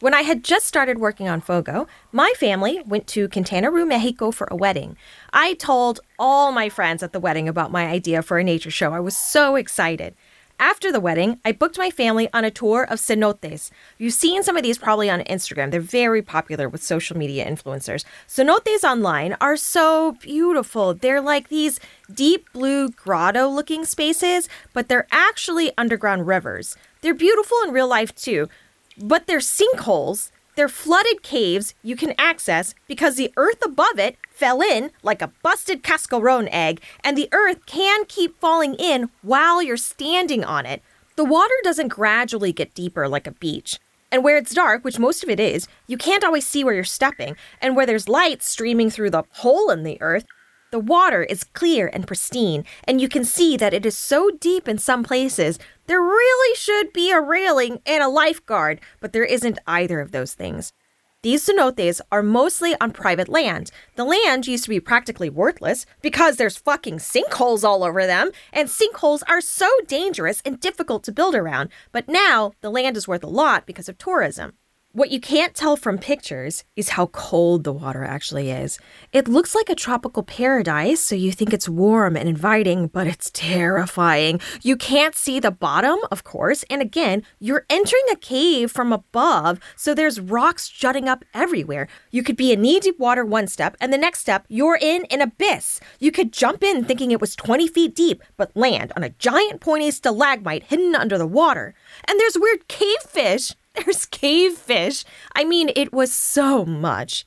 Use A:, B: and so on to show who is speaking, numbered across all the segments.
A: When I had just started working on Fogo, my family went to Quintana Mexico for a wedding. I told all my friends at the wedding about my idea for a nature show. I was so excited. After the wedding, I booked my family on a tour of cenotes. You've seen some of these probably on Instagram. They're very popular with social media influencers. Cenotes online are so beautiful. They're like these deep blue grotto looking spaces, but they're actually underground rivers. They're beautiful in real life too, but they're sinkholes. They're flooded caves you can access because the earth above it fell in like a busted cascaron egg, and the earth can keep falling in while you're standing on it. The water doesn't gradually get deeper like a beach. And where it's dark, which most of it is, you can't always see where you're stepping. And where there's light streaming through the hole in the earth, the water is clear and pristine, and you can see that it is so deep in some places, there really should be a railing and a lifeguard, but there isn't either of those things. These cenotes are mostly on private land. The land used to be practically worthless because there's fucking sinkholes all over them, and sinkholes are so dangerous and difficult to build around. But now the land is worth a lot because of tourism. What you can't tell from pictures is how cold the water actually is. It looks like a tropical paradise, so you think it's warm and inviting, but it's terrifying. You can't see the bottom, of course, and again, you're entering a cave from above, so there's rocks jutting up everywhere. You could be in knee deep water one step, and the next step, you're in an abyss. You could jump in thinking it was 20 feet deep, but land on a giant pointy stalagmite hidden under the water. And there's weird cave fish there's cave fish. I mean, it was so much.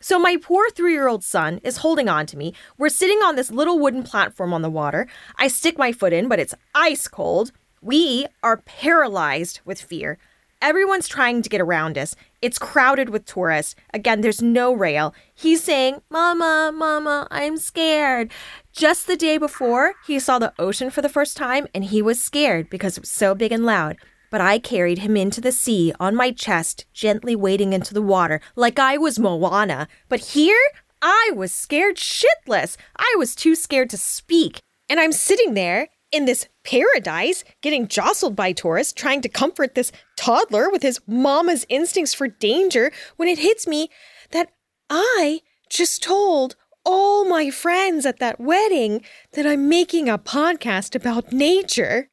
A: So, my poor three year old son is holding on to me. We're sitting on this little wooden platform on the water. I stick my foot in, but it's ice cold. We are paralyzed with fear. Everyone's trying to get around us. It's crowded with tourists. Again, there's no rail. He's saying, Mama, Mama, I'm scared. Just the day before, he saw the ocean for the first time and he was scared because it was so big and loud but I carried him into the sea on my chest, gently wading into the water like I was Moana. But here, I was scared shitless. I was too scared to speak. And I'm sitting there in this paradise, getting jostled by tourists, trying to comfort this toddler with his mama's instincts for danger when it hits me that I just told all my friends at that wedding that I'm making a podcast about nature.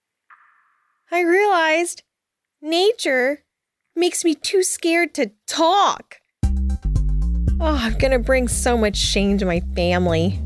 A: I realized Nature makes me too scared to talk. Oh, I'm gonna bring so much shame to my family.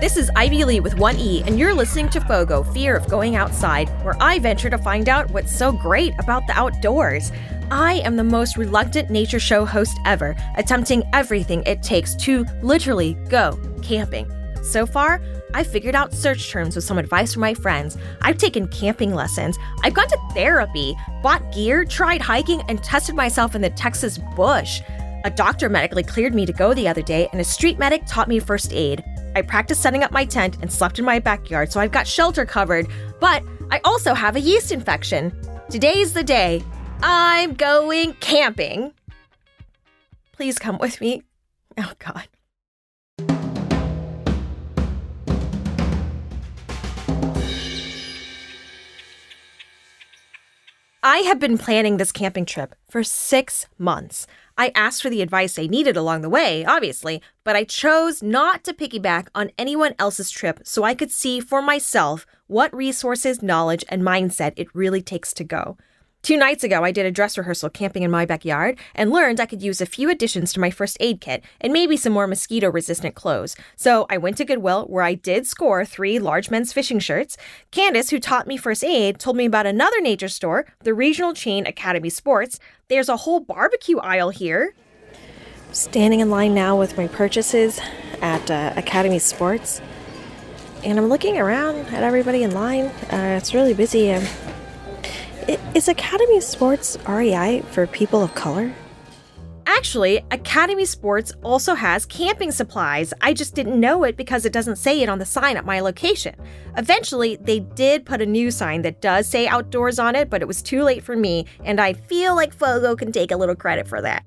A: This is Ivy Lee with 1E, and you're listening to Fogo Fear of Going Outside, where I venture to find out what's so great about the outdoors. I am the most reluctant nature show host ever, attempting everything it takes to literally go camping. So far, I've figured out search terms with some advice from my friends. I've taken camping lessons. I've gone to therapy, bought gear, tried hiking, and tested myself in the Texas bush. A doctor medically cleared me to go the other day, and a street medic taught me first aid. I practiced setting up my tent and slept in my backyard, so I've got shelter covered. But I also have a yeast infection. Today's the day. I'm going camping. Please come with me. Oh, God. I have been planning this camping trip for six months. I asked for the advice I needed along the way, obviously, but I chose not to piggyback on anyone else's trip so I could see for myself what resources, knowledge, and mindset it really takes to go. Two nights ago, I did a dress rehearsal camping in my backyard and learned I could use a few additions to my first aid kit and maybe some more mosquito resistant clothes. So I went to Goodwill where I did score three large men's fishing shirts. Candace, who taught me first aid, told me about another nature store, the regional chain Academy Sports. There's a whole barbecue aisle here. Standing in line now with my purchases at uh, Academy Sports. And I'm looking around at everybody in line. Uh, it's really busy. Um, is Academy Sports REI for people of color? Actually, Academy Sports also has camping supplies. I just didn't know it because it doesn't say it on the sign at my location. Eventually, they did put a new sign that does say outdoors on it, but it was too late for me, and I feel like Fogo can take a little credit for that.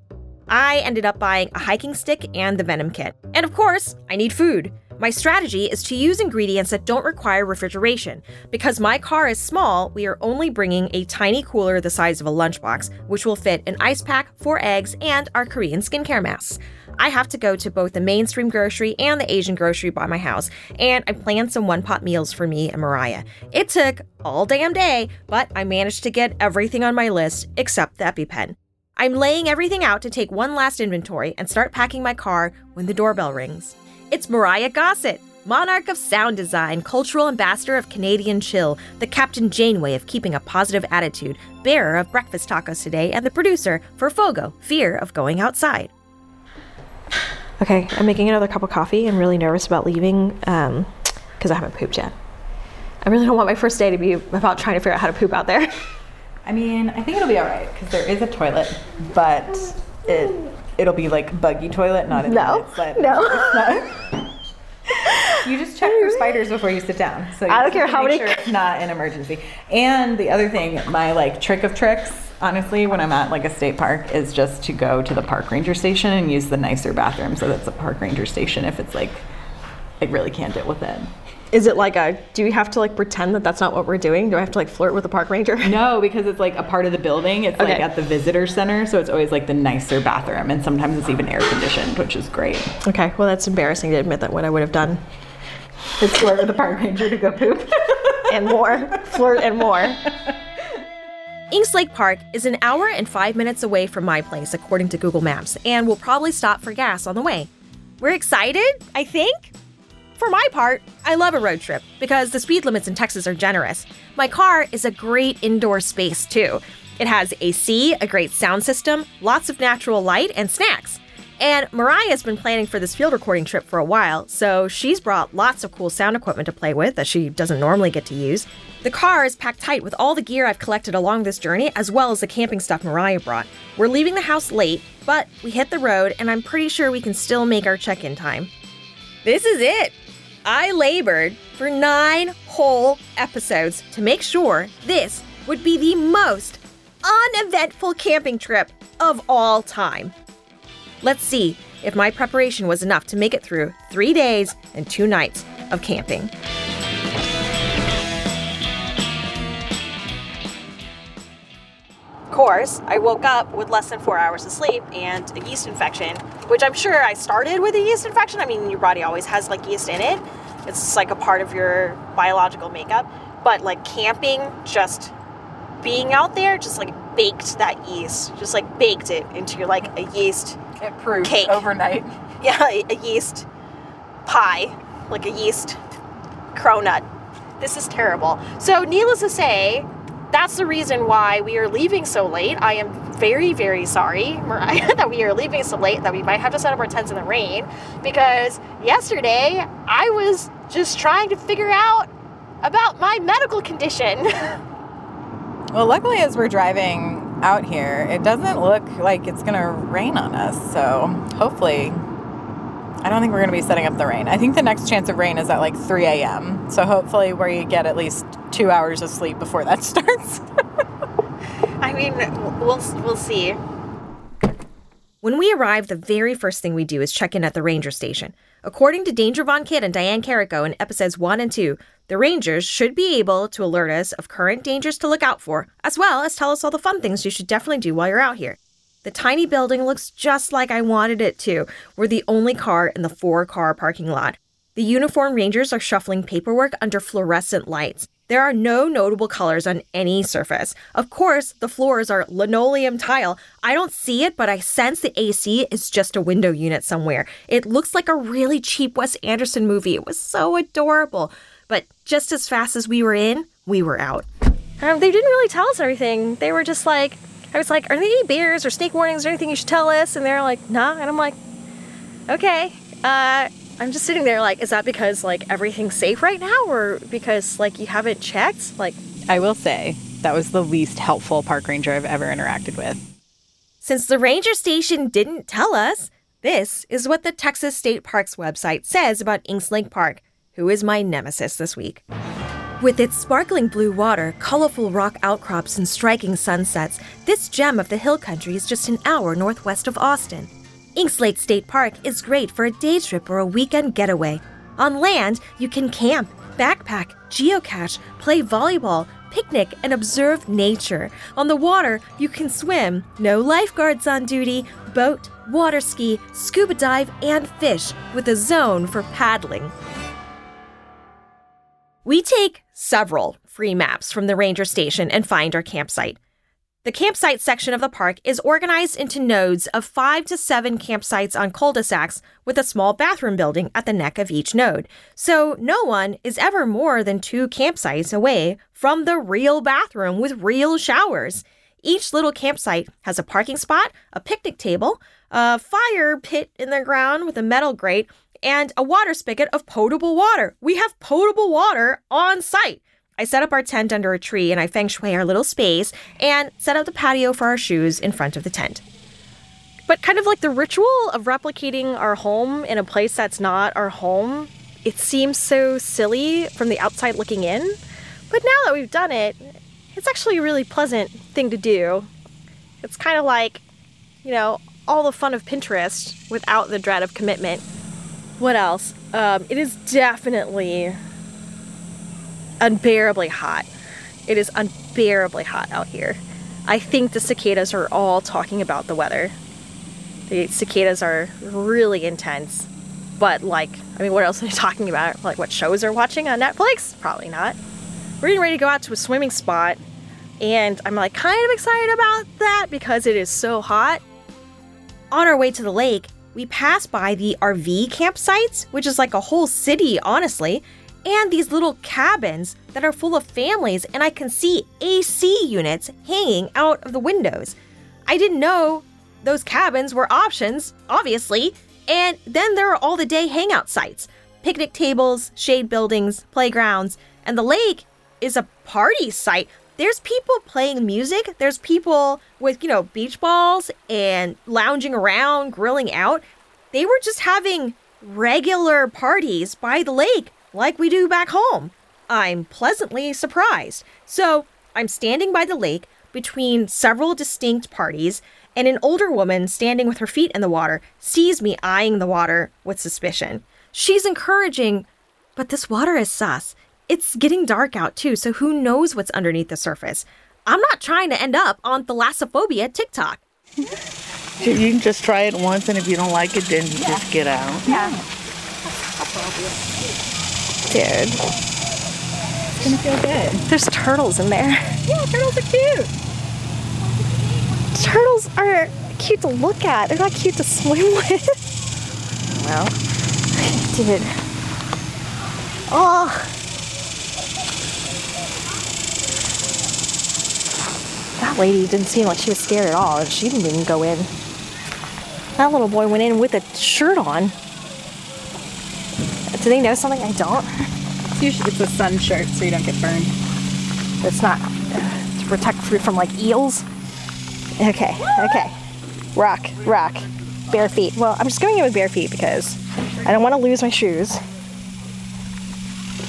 A: I ended up buying a hiking stick and the venom kit. And of course, I need food. My strategy is to use ingredients that don't require refrigeration. Because my car is small, we are only bringing a tiny cooler the size of a lunchbox, which will fit an ice pack, four eggs, and our Korean skincare masks. I have to go to both the mainstream grocery and the Asian grocery by my house, and I planned some one pot meals for me and Mariah. It took all damn day, but I managed to get everything on my list except the EpiPen. I'm laying everything out to take one last inventory and start packing my car when the doorbell rings. It's Mariah Gossett, monarch of sound design, cultural ambassador of Canadian Chill, the Captain Janeway of keeping a positive attitude, bearer of breakfast tacos today, and the producer for Fogo, Fear of Going Outside. Okay, I'm making another cup of coffee. I'm really nervous about leaving because um, I haven't pooped yet. I really don't want my first day to be about trying to figure out how to poop out there.
B: I mean, I think it'll be all right because there is a toilet, but it it'll be like buggy toilet, not in
A: no,
B: the
A: no.
B: you just check for spiders before you sit down. So
A: I don't care how many.
B: Sure it's not an emergency. And the other thing, my like trick of tricks, honestly, when I'm at like a state park, is just to go to the park ranger station and use the nicer bathroom. So that's a park ranger station if it's like I really can't deal with it.
A: Is it like a? Do we have to like pretend that that's not what we're doing? Do I have to like flirt with the park ranger?
B: No, because it's like a part of the building. It's okay. like at the visitor center, so it's always like the nicer bathroom, and sometimes it's even air conditioned, which is great.
A: Okay, well that's embarrassing to admit that what I would have done
B: is flirt with the park ranger to go poop,
A: and more flirt and more. Inks Lake Park is an hour and five minutes away from my place, according to Google Maps, and we'll probably stop for gas on the way. We're excited, I think. For my part, I love a road trip because the speed limits in Texas are generous. My car is a great indoor space, too. It has AC, a great sound system, lots of natural light, and snacks. And Mariah's been planning for this field recording trip for a while, so she's brought lots of cool sound equipment to play with that she doesn't normally get to use. The car is packed tight with all the gear I've collected along this journey, as well as the camping stuff Mariah brought. We're leaving the house late, but we hit the road, and I'm pretty sure we can still make our check in time. This is it! I labored for nine whole episodes to make sure this would be the most uneventful camping trip of all time. Let's see if my preparation was enough to make it through three days and two nights of camping. Course, I woke up with less than four hours of sleep and a yeast infection, which I'm sure I started with a yeast infection. I mean, your body always has like yeast in it, it's like a part of your biological makeup. But like camping, just being out there, just like baked that yeast, just like baked it into your like a yeast
B: it proved
A: cake
B: overnight.
A: Yeah, a yeast pie, like a yeast cronut. This is terrible. So, needless to say, that's the reason why we are leaving so late. I am very, very sorry, Mariah, that we are leaving so late, that we might have to set up our tents in the rain. Because yesterday I was just trying to figure out about my medical condition.
B: well, luckily, as we're driving out here, it doesn't look like it's going to rain on us. So hopefully, I don't think we're going to be setting up the rain. I think the next chance of rain is at like 3 a.m. So hopefully, where you get at least two hours of sleep before that starts.
A: I mean, we'll we'll see. When we arrive, the very first thing we do is check in at the ranger station. According to Danger Von Kid and Diane Carrico in episodes 1 and 2, the rangers should be able to alert us of current dangers to look out for, as well as tell us all the fun things you should definitely do while you're out here. The tiny building looks just like I wanted it to. We're the only car in the four car parking lot. The uniformed rangers are shuffling paperwork under fluorescent lights. There are no notable colors on any surface. Of course, the floors are linoleum tile. I don't see it, but I sense the AC is just a window unit somewhere. It looks like a really cheap Wes Anderson movie. It was so adorable. But just as fast as we were in, we were out. Um, they didn't really tell us everything. They were just like, I was like, are there any bears or snake warnings or anything you should tell us? And they're like, nah. And I'm like, okay. Uh, I'm just sitting there like, is that because like everything's safe right now or because like you haven't checked? Like,
B: I will say that was the least helpful park ranger I've ever interacted with.
A: Since the ranger station didn't tell us, this is what the Texas State Parks website says about Inks Lake Park, who is my nemesis this week. With its sparkling blue water, colorful rock outcrops, and striking sunsets, this gem of the hill country is just an hour northwest of Austin. Inks Lake State Park is great for a day trip or a weekend getaway. On land, you can camp, backpack, geocache, play volleyball, picnic, and observe nature. On the water, you can swim, no lifeguards on duty, boat, water ski, scuba dive, and fish, with a zone for paddling. We take several free maps from the ranger station and find our campsite. The campsite section of the park is organized into nodes of five to seven campsites on cul de sacs with a small bathroom building at the neck of each node. So no one is ever more than two campsites away from the real bathroom with real showers. Each little campsite has a parking spot, a picnic table, a fire pit in the ground with a metal grate, and a water spigot of potable water. We have potable water on site. I set up our tent under a tree and I feng shui our little space and set up the patio for our shoes in front of the tent. But kind of like the ritual of replicating our home in a place that's not our home, it seems so silly from the outside looking in. But now that we've done it, it's actually a really pleasant thing to do. It's kind of like, you know, all the fun of Pinterest without the dread of commitment. What else? Um, it is definitely unbearably hot. It is unbearably hot out here. I think the cicadas are all talking about the weather. The cicadas are really intense. But, like, I mean, what else are they talking about? Like, what shows are watching on Netflix? Probably not. We're getting ready to go out to a swimming spot, and I'm like kind of excited about that because it is so hot. On our way to the lake, we pass by the RV campsites, which is like a whole city, honestly, and these little cabins that are full of families, and I can see AC units hanging out of the windows. I didn't know those cabins were options, obviously, and then there are all the day hangout sites picnic tables, shade buildings, playgrounds, and the lake is a party site. There's people playing music, there's people with, you know, beach balls and lounging around, grilling out. They were just having regular parties by the lake like we do back home. I'm pleasantly surprised. So I'm standing by the lake between several distinct parties, and an older woman standing with her feet in the water sees me eyeing the water with suspicion. She's encouraging, but this water is sus. It's getting dark out too, so who knows what's underneath the surface. I'm not trying to end up on thalassophobia TikTok.
C: You can just try it once, and if you don't like it, then you just get out.
B: Yeah.
A: Dude,
B: It's gonna feel good.
A: there's turtles in there.
B: Yeah, turtles are cute.
A: Turtles are cute to look at. They're not cute to swim with. Well, dude. Oh. That lady didn't seem like she was scared at all. She didn't even go in. That little boy went in with a shirt on. Do they know something I don't?
B: It's usually it's a sun shirt so you don't get burned.
A: It's not uh, to protect you from like eels. Okay, okay. Rock, rock. Bare feet. Well, I'm just going in with bare feet because I don't want to lose my shoes.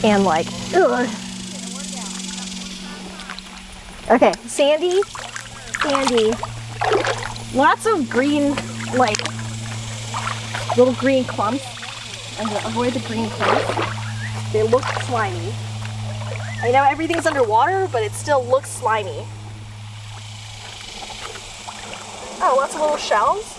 A: And like, ugh. Okay, Sandy, Sandy. Lots of green, like, little green clumps. I'm gonna avoid the green clumps. They look slimy. I know everything's underwater, but it still looks slimy. Oh, lots of little shells.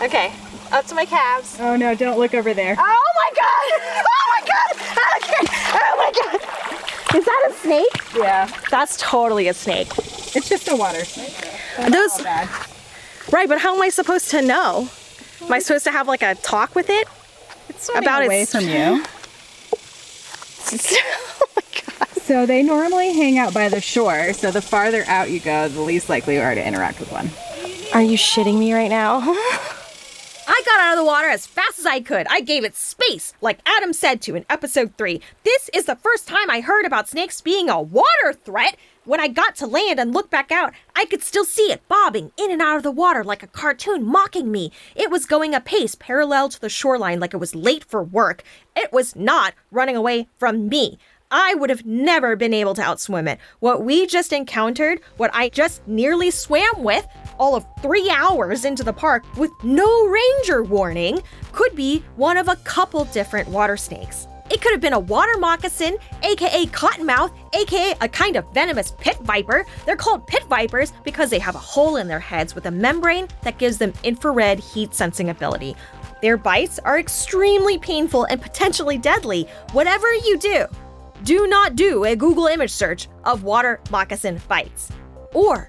A: Okay, up to my calves.
B: Oh no, don't look over there.
A: Oh my god! Oh my god! Oh my god! Is that a snake?
B: Yeah.
A: That's totally a snake.
B: It's just a water snake.
A: Those, right? But how am I supposed to know? Am I supposed to have like a talk with it?
B: It's
A: About
B: away
A: its-
B: from you.
A: oh my god!
B: So they normally hang out by the shore. So the farther out you go, the least likely you are to interact with one.
A: Are you shitting me right now? I got out of the water as fast as I could. I gave it space, like Adam said to in episode 3. This is the first time I heard about snakes being a water threat. When I got to land and looked back out, I could still see it bobbing in and out of the water like a cartoon mocking me. It was going apace parallel to the shoreline like it was late for work. It was not running away from me. I would have never been able to outswim it. What we just encountered, what I just nearly swam with, all of three hours into the park with no ranger warning, could be one of a couple different water snakes. It could have been a water moccasin, aka cottonmouth, aka a kind of venomous pit viper. They're called pit vipers because they have a hole in their heads with a membrane that gives them infrared heat sensing ability. Their bites are extremely painful and potentially deadly. Whatever you do, do not do a Google image search of water moccasin bites. Or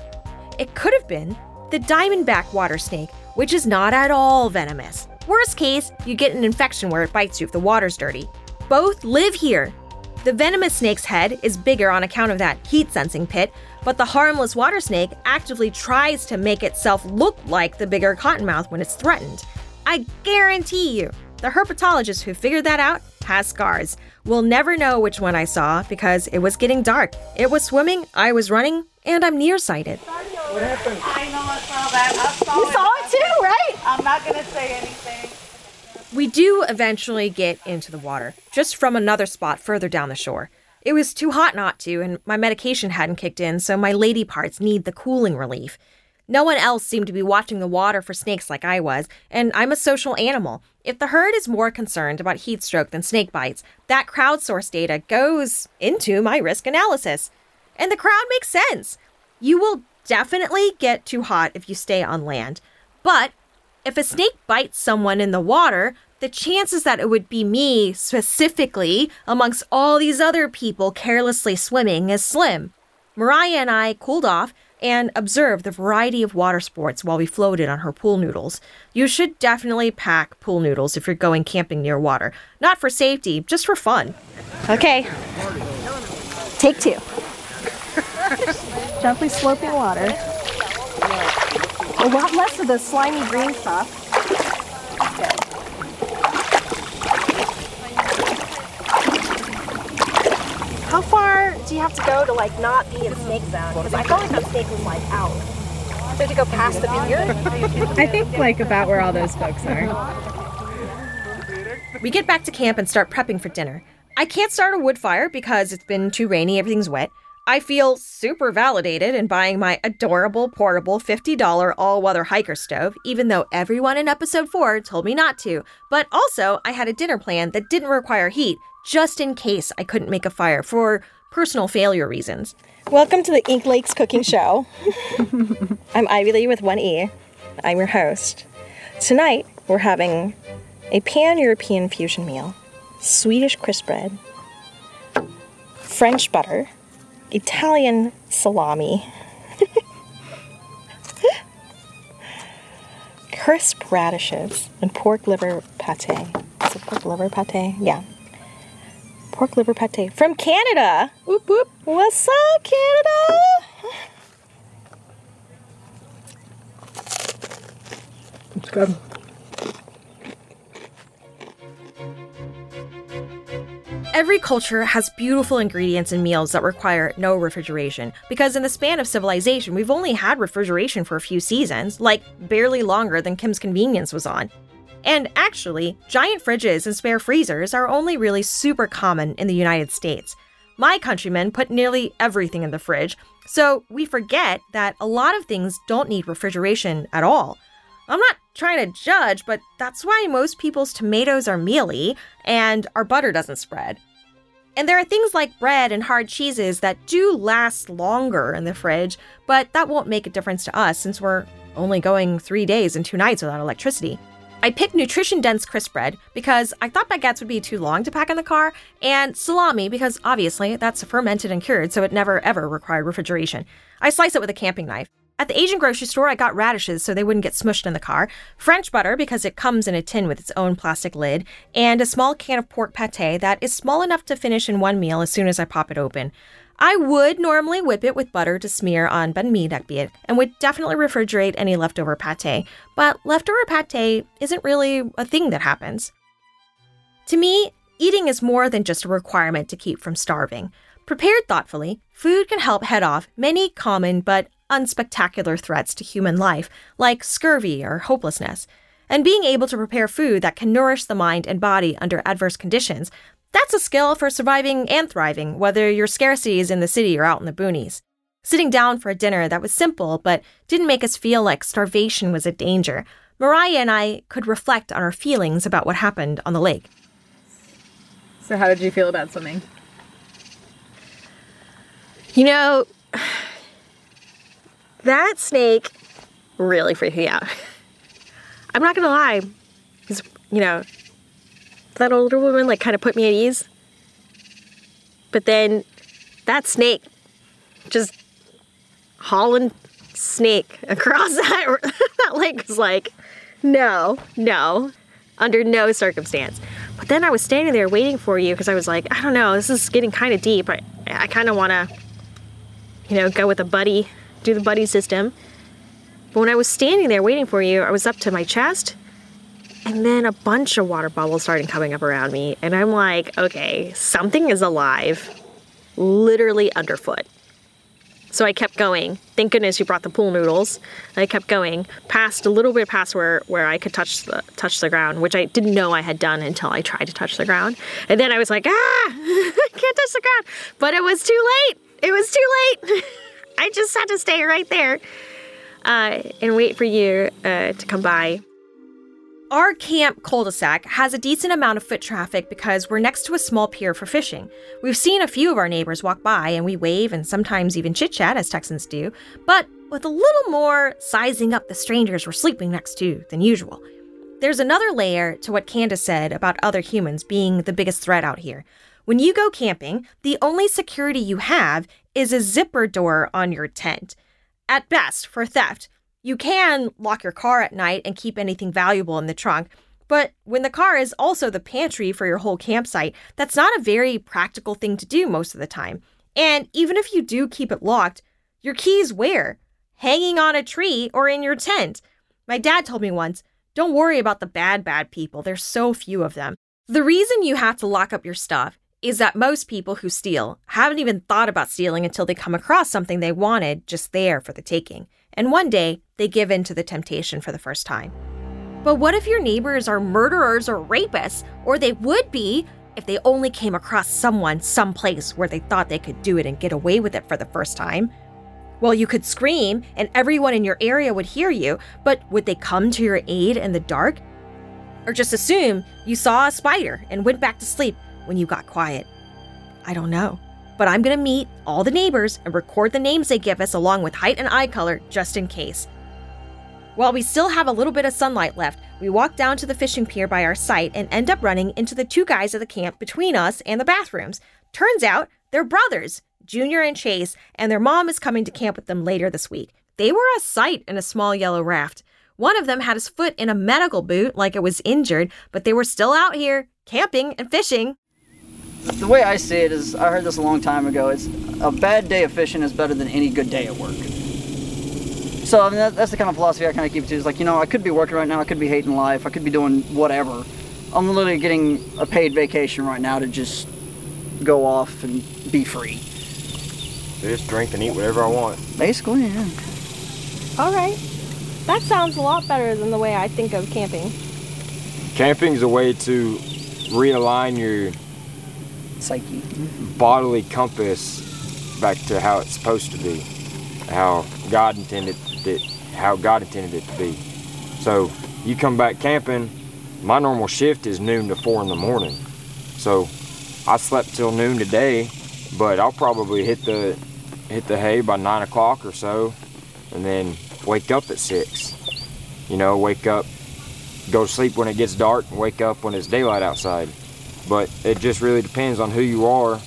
A: it could have been the diamondback water snake, which is not at all venomous. Worst case, you get an infection where it bites you if the water's dirty. Both live here. The venomous snake's head is bigger on account of that heat sensing pit, but the harmless water snake actively tries to make itself look like the bigger cottonmouth when it's threatened. I guarantee you, the herpetologist who figured that out has scars. We'll never know which one I saw because it was getting dark. It was swimming, I was running, and I'm nearsighted.
C: What happened? I know I saw that. I saw
A: you it. saw it too, right?
C: I'm not gonna say anything.
A: We do eventually get into the water, just from another spot further down the shore. It was too hot not to, and my medication hadn't kicked in, so my lady parts need the cooling relief. No one else seemed to be watching the water for snakes like I was, and I'm a social animal. If the herd is more concerned about heat stroke than snake bites, that crowdsourced data goes into my risk analysis. And the crowd makes sense. You will definitely get too hot if you stay on land. But if a snake bites someone in the water, the chances that it would be me specifically amongst all these other people carelessly swimming is slim. Mariah and I cooled off and observed the variety of water sports while we floated on her pool noodles. You should definitely pack pool noodles if you're going camping near water. Not for safety, just for fun. Okay. Take two. Gently sloping water. A lot less of the slimy green stuff. How far do you have to go to like not be in snake zone? Because I felt like that snake was like out. Do you to go past the vineyard?
D: I think like about where all those folks are.
A: We get back to camp and start prepping for dinner. I can't start a wood fire because it's been too rainy, everything's wet. I feel super validated in buying my adorable portable $50 all weather hiker stove, even though everyone in episode 4 told me not to. But also, I had a dinner plan that didn't require heat, just in case I couldn't make a fire for personal failure reasons. Welcome to the Inks Lake Cooking Show. I'm Ivy Lee with 1E. I'm your host. Tonight, we're having a pan European fusion meal, Swedish crisp bread, French butter Italian salami, crisp radishes, and pork liver pate. Is it pork liver pate? Yeah. Pork liver pate from Canada. Whoop whoop. What's up, Canada?
C: It's good.
A: Every culture has beautiful ingredients and meals that require no refrigeration, because in the span of civilization, we've only had refrigeration for a few seasons, like barely longer than Kim's Convenience was on. And actually, giant fridges and spare freezers are only really super common in the United States. My countrymen put nearly everything in the fridge, so we forget that a lot of things don't need refrigeration at all. I'm not trying to judge, but that's why most people's tomatoes are mealy and our butter doesn't spread. And there are things like bread and hard cheeses that do last longer in the fridge, but that won't make a difference to us since we're only going three days and two nights without electricity. I picked nutrition dense crisp bread because I thought baguettes would be too long to pack in the car, and salami because obviously that's fermented and cured, so it never ever required refrigeration. I slice it with a camping knife. At the Asian grocery store, I got radishes so they wouldn't get smushed in the car, French butter because it comes in a tin with its own plastic lid, and a small can of pork pate that is small enough to finish in one meal as soon as I pop it open. I would normally whip it with butter to smear on banh mi dac biet and would definitely refrigerate any leftover pate, but leftover pate isn't really a thing that happens. To me, eating is more than just a requirement to keep from starving. Prepared thoughtfully, food can help head off many common but unspectacular threats to human life, like scurvy or hopelessness. And being able to prepare food that can nourish the mind and body under adverse conditions, that's a skill for surviving and thriving, whether your scarcity is in the city or out in the boonies. Sitting down for a dinner that was simple but didn't make us feel like starvation was a danger, Mariah and I could reflect on our feelings about what happened on the lake.
D: So how did you feel about swimming?
A: You know, that snake really freaked me out. I'm not gonna lie, because you know, that older woman like kind of put me at ease. But then that snake just hauling snake across that, that lake was like, no, no, under no circumstance. But then I was standing there waiting for you because I was like, I don't know, this is getting kind of deep. I, I kind of want to, you know, go with a buddy, do the buddy system. But when I was standing there waiting for you, I was up to my chest, and then a bunch of water bubbles started coming up around me. And I'm like, okay, something is alive, literally underfoot. So I kept going. Thank goodness you brought the pool noodles. I kept going past a little bit past where, where I could touch the touch the ground, which I didn't know I had done until I tried to touch the ground. And then I was like, ah, I can't touch the ground. But it was too late. It was too late. I just had to stay right there uh, and wait for you uh, to come by. Our camp cul-de-sac has a decent amount of foot traffic because we're next to a small pier for fishing. We've seen a few of our neighbors walk by and we wave and sometimes even chit-chat as Texans do, but with a little more sizing up the strangers we're sleeping next to than usual. There's another layer to what Candace said about other humans being the biggest threat out here. When you go camping, the only security you have is a zipper door on your tent. At best, for theft, you can lock your car at night and keep anything valuable in the trunk, but when the car is also the pantry for your whole campsite, that's not a very practical thing to do most of the time. And even if you do keep it locked, your keys where? Hanging on a tree or in your tent. My dad told me once, don't worry about the bad, bad people. There's so few of them. The reason you have to lock up your stuff is that most people who steal haven't even thought about stealing until they come across something they wanted just there for the taking and one day they give in to the temptation for the first time. But what if your neighbors are murderers or rapists, or they would be if they only came across someone someplace where they thought they could do it and get away with it for the first time? Well, you could scream and everyone in your area would hear you, but would they come to your aid in the dark? Or just assume you saw a spider and went back to sleep when you got quiet? I don't know but I'm gonna meet all the neighbors and record the names they give us along with height and eye color just in case. While we still have a little bit of sunlight left, we walk down to the fishing pier by our site and end up running into the two guys at the camp between us and the bathrooms. Turns out they're brothers, Junior and Chase, and their mom is coming to camp with them later this week. They were a sight in a small yellow raft. One of them had his foot in a medical boot like it was injured, but they were still out here camping and fishing
E: the way I see it is, I heard this a long time ago. It's a bad day of fishing is better than any good day at work. So I mean, that, that's the kind of philosophy I kind of keep to. Is like, you know, I could be working right now. I could be hating life. I could be doing whatever. I'm literally getting a paid vacation right now to just go off and be free.
F: Just drink and eat whatever I want.
E: Basically, yeah.
A: All right. That sounds a lot better than the way I think of camping.
F: Camping is a way to realign your
E: psyche.
F: Bodily compass back to how it's supposed to be, how God intended it, how God intended it to be. So you come back camping. My normal shift is noon to four in the morning. So I slept till noon today, but I'll probably hit the hit the hay by nine o'clock or so, and then wake up at six. You know, wake up, go to sleep when it gets dark, and wake up when it's daylight outside but it just really depends on who you are.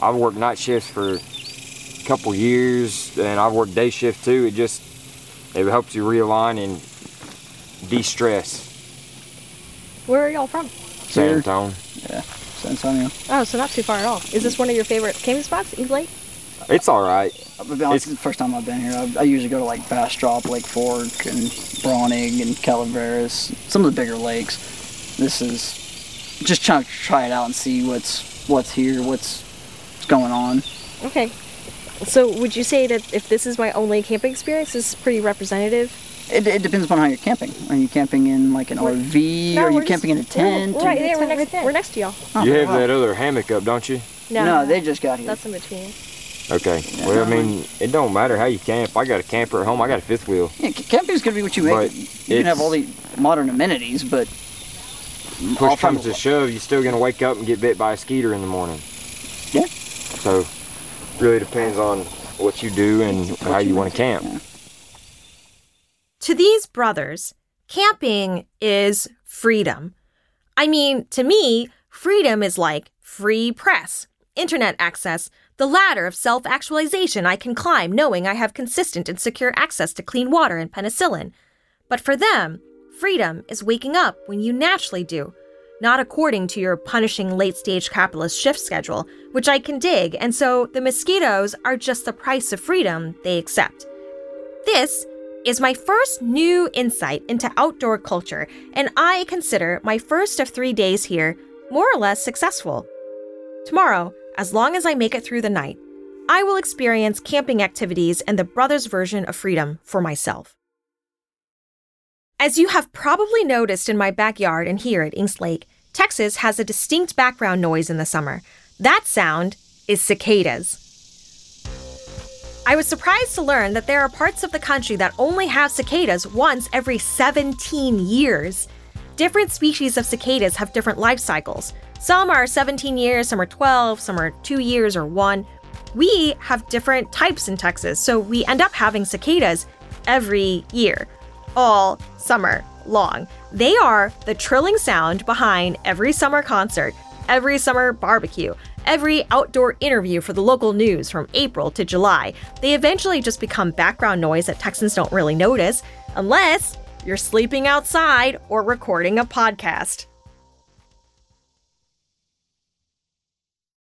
F: I've worked night shifts for a couple years and I've worked day shift too. It just it helps you realign and de-stress.
A: Where are y'all from?
F: San Antonio.
E: Yeah, San Antonio.
A: Oh, so not too far at all. Is this one of your favorite camping spots, Eve Lake?
F: It's all right.
E: I'll be honest, it's the first time I've been here. I, I, usually go to like Bastrop, Lake Fork, and Braunig and Calaveras, some of the bigger lakes. This is just trying to try it out and see what's what's here, what's, what's going on.
A: Okay. So would you say that if this is my only camping experience, this is pretty representative?
E: It, it depends upon how you're camping. Are you camping in like an we're, RV? No, are you camping
A: just,
E: in a tent?
A: We're, right there. We're next, we're next to y'all.
F: Oh, you have wow. that other hammock up, don't you?
E: No, no, they just got here.
A: That's in between.
F: Okay. Yeah, well, I mean, it don't matter how you camp. I got a camper at home. I got a fifth wheel.
E: Yeah, camping's gonna be what you make. But you can have all the modern amenities, but all
F: push comes to shove, you're still gonna wake up and get bit by a skeeter in the morning.
E: Yeah.
F: So, really depends on what you do and how you want to camp.
A: To these brothers, camping is freedom. I mean, to me, freedom is like free press, internet access, the ladder of self actualization I can climb knowing I have consistent and secure access to clean water and penicillin. But for them, freedom is waking up when you naturally do, not according to your punishing late stage capitalist shift schedule, which I can dig, and so the mosquitoes are just the price of freedom they accept. This is my first new insight into outdoor culture, and I consider my first of three days here more or less successful. Tomorrow, as long as I make it through the night, I will experience camping activities and the brothers' version of freedom for myself. As you have probably noticed in my backyard and here at Inks Lake, Texas has a distinct background noise in the summer. That sound is cicadas. I was surprised to learn that there are parts of the country that only have cicadas once every 17 years. Different species of cicadas have different life cycles. Some are 17 years, some are 12, some are 2 years or 1. We have different types in Texas, so we end up having cicadas every year, all summer long. They are the trilling sound behind every summer concert, every summer barbecue, every outdoor interview for the local news from April to July. They eventually just become background noise that Texans don't really notice, unless you're sleeping outside or recording a podcast.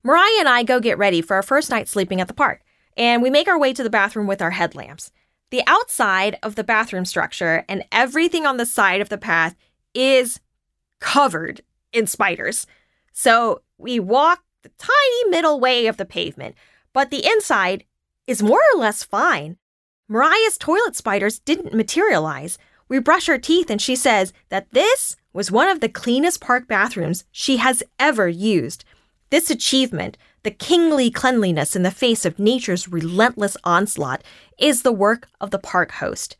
A: Mariah and I go get ready for our first night sleeping at the park, and we make our way to the bathroom with our headlamps. The outside of the bathroom structure and everything on the side of the path is covered in spiders. So we walk the tiny middle way of the pavement, but the inside is more or less fine. Mariah's toilet spiders didn't materialize. We brush our teeth, and she says that this was one of the cleanest park bathrooms she has ever used. This achievement, the kingly cleanliness in the face of nature's relentless onslaught, is the work of the park host.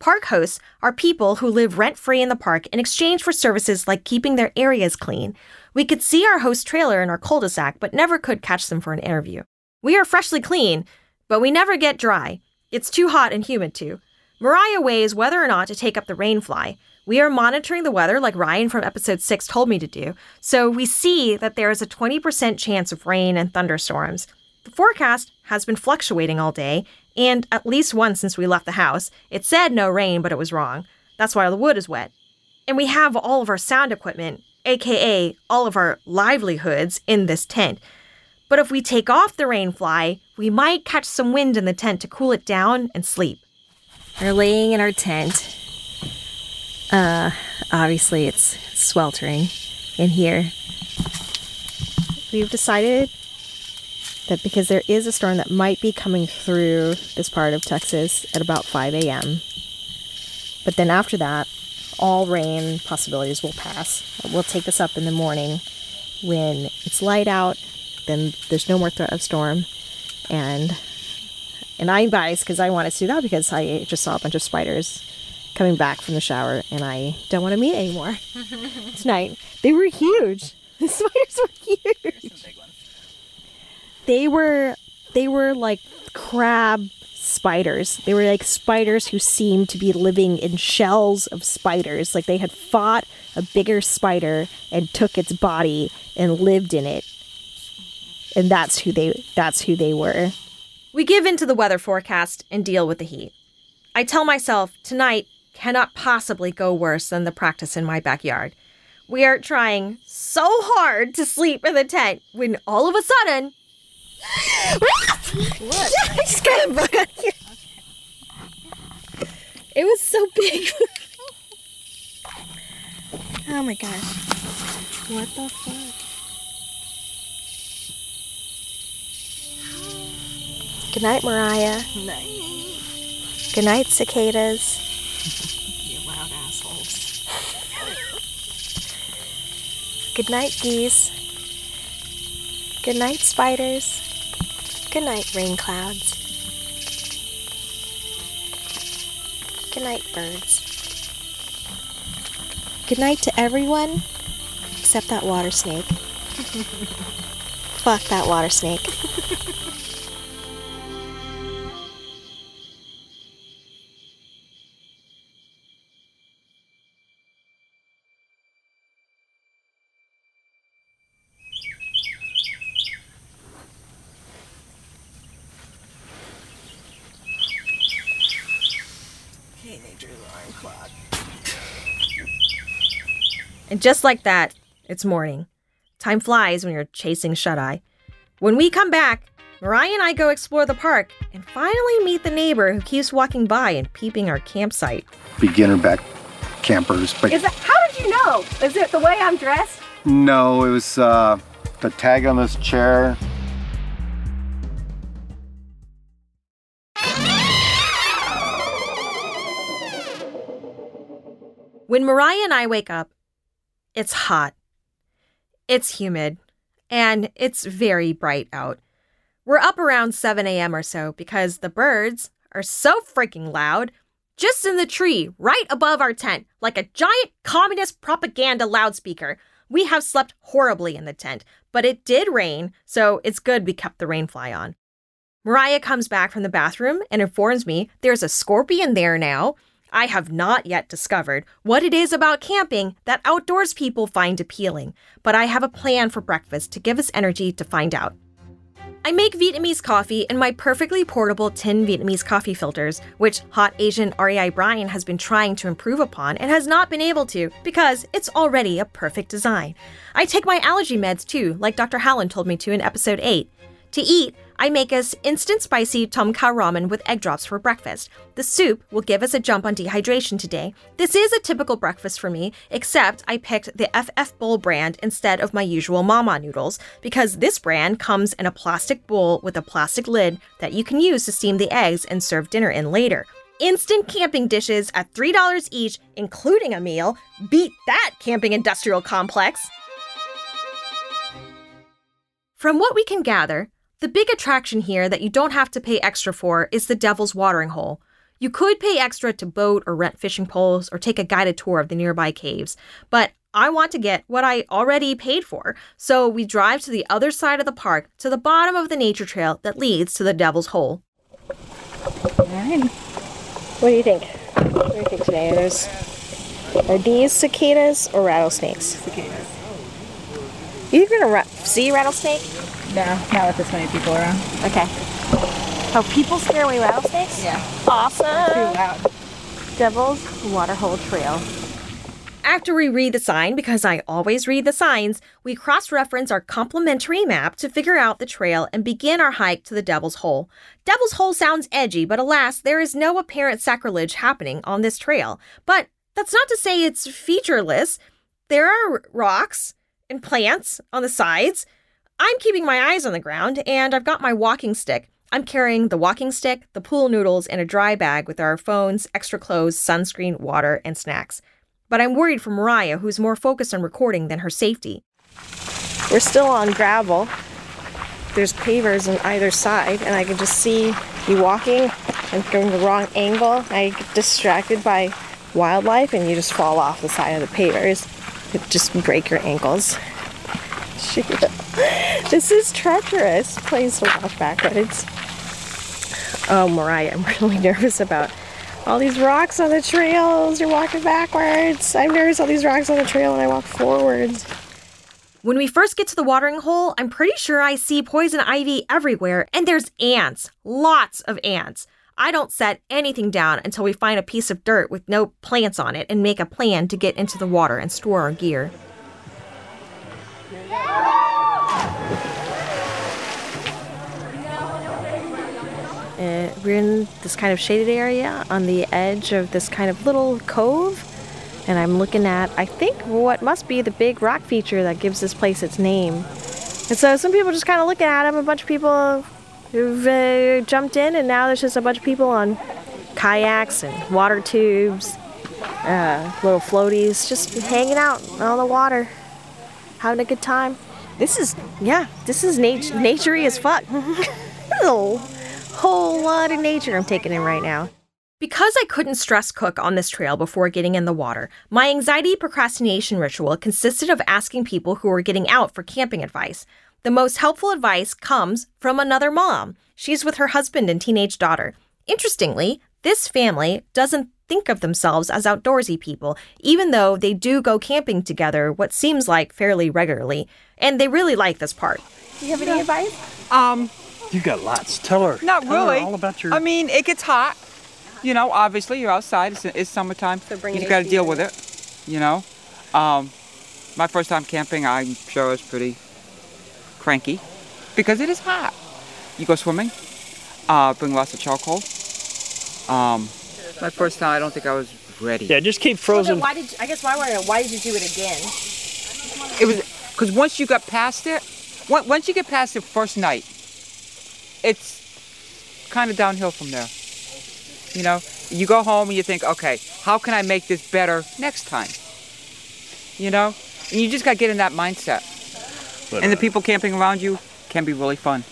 A: Park hosts are people who live rent free in the park in exchange for services like keeping their areas clean. We could see our host trailer in our cul de sac, but never could catch them for an interview. We are freshly clean, but we never get dry. It's too hot and humid too. Mariah weighs whether or not to take up the rainfly. We are monitoring the weather like Ryan from episode 6 told me to do, so we see that there is a 20% chance of rain and thunderstorms. The forecast has been fluctuating all day, and at least once since we left the house, it said no rain, but it was wrong. That's why all the wood is wet. And we have all of our sound equipment, aka all of our livelihoods, in this tent. But if we take off the rainfly, we might catch some wind in the tent to cool it down and sleep. We're laying in our tent. Uh, obviously it's sweltering in here. We've decided that because there is a storm that might be coming through this part of Texas at about 5 a.m. But then after that, all rain possibilities will pass. We'll take this up in the morning when it's light out, then there's no more threat of storm. And and I'm biased because I want to see that because I just saw a bunch of spiders coming back from the shower and I don't want to meet anymore tonight. They were huge. The spiders were huge. They were they were like crab spiders. They were like spiders who seemed to be living in shells of spiders. Like they had fought a bigger spider and took its body and lived in it. And that's who they that's who they were. We give in to the weather forecast and deal with the heat. I tell myself tonight cannot possibly go worse than the practice in my backyard. We are trying so hard to sleep in the tent when all of a sudden. What? I just got a bug on here. It was so big. oh my gosh. What the fuck? Good night, Mariah.
D: Night.
A: Good night, cicadas.
D: You loud assholes.
A: Good night, geese. Good night, spiders. Good night, rain clouds. Good night, birds. Good night to everyone
G: except that water snake. Fuck that water snake.
A: just like that, it's morning. Time flies when you're chasing shut eye. When we come back, Mariah and I go explore the park and finally meet the neighbor who keeps walking by and peeping our campsite.
H: beginner back campers. But
A: Is it, how did you know? Is it the way I'm dressed?
H: no, it was uh, the tag on this chair.
A: When Mariah and I wake up, it's hot, it's humid, and it's very bright out. We're up around 7 a.m. or so because the birds are so freaking loud just in the tree right above our tent, like a giant communist propaganda loudspeaker. We have slept horribly in the tent, but it did rain, so it's good we kept the rainfly on. Mariah comes back from the bathroom and informs me there's a scorpion there now. I have not yet discovered what it is about camping that outdoors people find appealing, but I have a plan for breakfast to give us energy to find out. I make Vietnamese coffee in my perfectly portable tin Vietnamese coffee filters, which hot Asian REI Brian has been trying to improve upon and has not been able to because it's already a perfect design. I take my allergy meds too, like Dr. Hallen told me to in episode 8. To eat, I make us instant spicy tom kha ramen with egg drops for breakfast. The soup will give us a jump on dehydration today. This is a typical breakfast for me, except I picked the FF Bowl brand instead of my usual Mama noodles because this brand comes in a plastic bowl with a plastic lid that you can use to steam the eggs and serve dinner in later. Instant camping dishes at $3 each, including a meal. Beat that camping industrial complex. From what we can gather, the big attraction here that you don't have to pay extra for is the Devil's Watering Hole. You could pay extra to boat or rent fishing poles or take a guided tour of the nearby caves, but I want to get what I already paid for, so we drive to the other side of the park to the bottom of the nature trail that leads to the Devil's Hole.
G: Alrighty. What do you think? What do you think today? There's are these cicadas or rattlesnakes? Cicadas. You gonna ra- see a rattlesnake?
B: No, not with this many people around.
G: Okay. Oh, people scare away rattlesnakes?
B: Yeah.
G: Awesome.
B: Too loud.
G: Devil's Waterhole Trail.
A: After we read the sign, because I always read the signs, we cross reference our complimentary map to figure out the trail and begin our hike to the Devil's Hole. Devil's Hole sounds edgy, but alas, there is no apparent sacrilege happening on this trail. But that's not to say it's featureless. There are rocks and plants on the sides. I'm keeping my eyes on the ground, and I've got my walking stick. I'm carrying the walking stick, the pool noodles, and a dry bag with our phones, extra clothes, sunscreen, water, and snacks. But I'm worried for Mariah, who's more focused on recording than her safety.
G: We're still on gravel. There's pavers on either side, and I can just see you walking and going the wrong angle. I get distracted by wildlife, and you just fall off the side of the pavers. It just break your ankles. This is treacherous to walk backwards. Oh, Mariah, I'm really nervous about all these rocks on the trails. You're walking backwards. I'm nervous all these rocks on the trail and I walk forwards.
A: When we first get to the watering hole, I'm pretty sure I see poison ivy everywhere, and there's ants. Lots of ants. I don't set anything down until we find a piece of dirt with no plants on it and make a plan to get into the water and store our gear.
G: Uh, we're in this kind of shaded area on the edge of this kind of little cove. And I'm looking at, I think, what must be the big rock feature that gives this place its name. And so some people just kind of looking at them. A bunch of people who've uh, jumped in, and now there's just a bunch of people on kayaks and water tubes, uh, little floaties, just hanging out on the water, having a good time. This is, yeah, this is nat- naturey as fuck. a whole lot of nature I'm taking in right now.
A: Because I couldn't stress cook on this trail before getting in the water, my anxiety procrastination ritual consisted of asking people who were getting out for camping advice. The most helpful advice comes from another mom. She's with her husband and teenage daughter. Interestingly, this family doesn't think of themselves as outdoorsy people, even though they do go camping together what seems like fairly regularly, and they really like this part.
G: Do you have any advice?
I: Um,
J: You got lots. Tell her.
I: not
J: tell her
I: really.
J: all about your.
I: I mean, it gets hot. You know, obviously you're outside. It's, it's summertime.
G: So bring
I: you
G: an
I: got to deal with it. You know, um, my first time camping, I'm sure I was pretty cranky because it is hot. You go swimming. Uh, bring lots of charcoal. Um, my first time, I don't think I was ready.
J: yeah, just keep
G: Well,
J: frozen.
G: then why did you, I guess why were why did you do it again?
I: It was because once you got past it, once you get past the first night, it's kind of downhill from there. You know, you go home and you think, okay, how can I make this better next time? You know, and you just got to get in that mindset.
J: But,
I: and the
J: uh,
I: people camping around you can be really fun.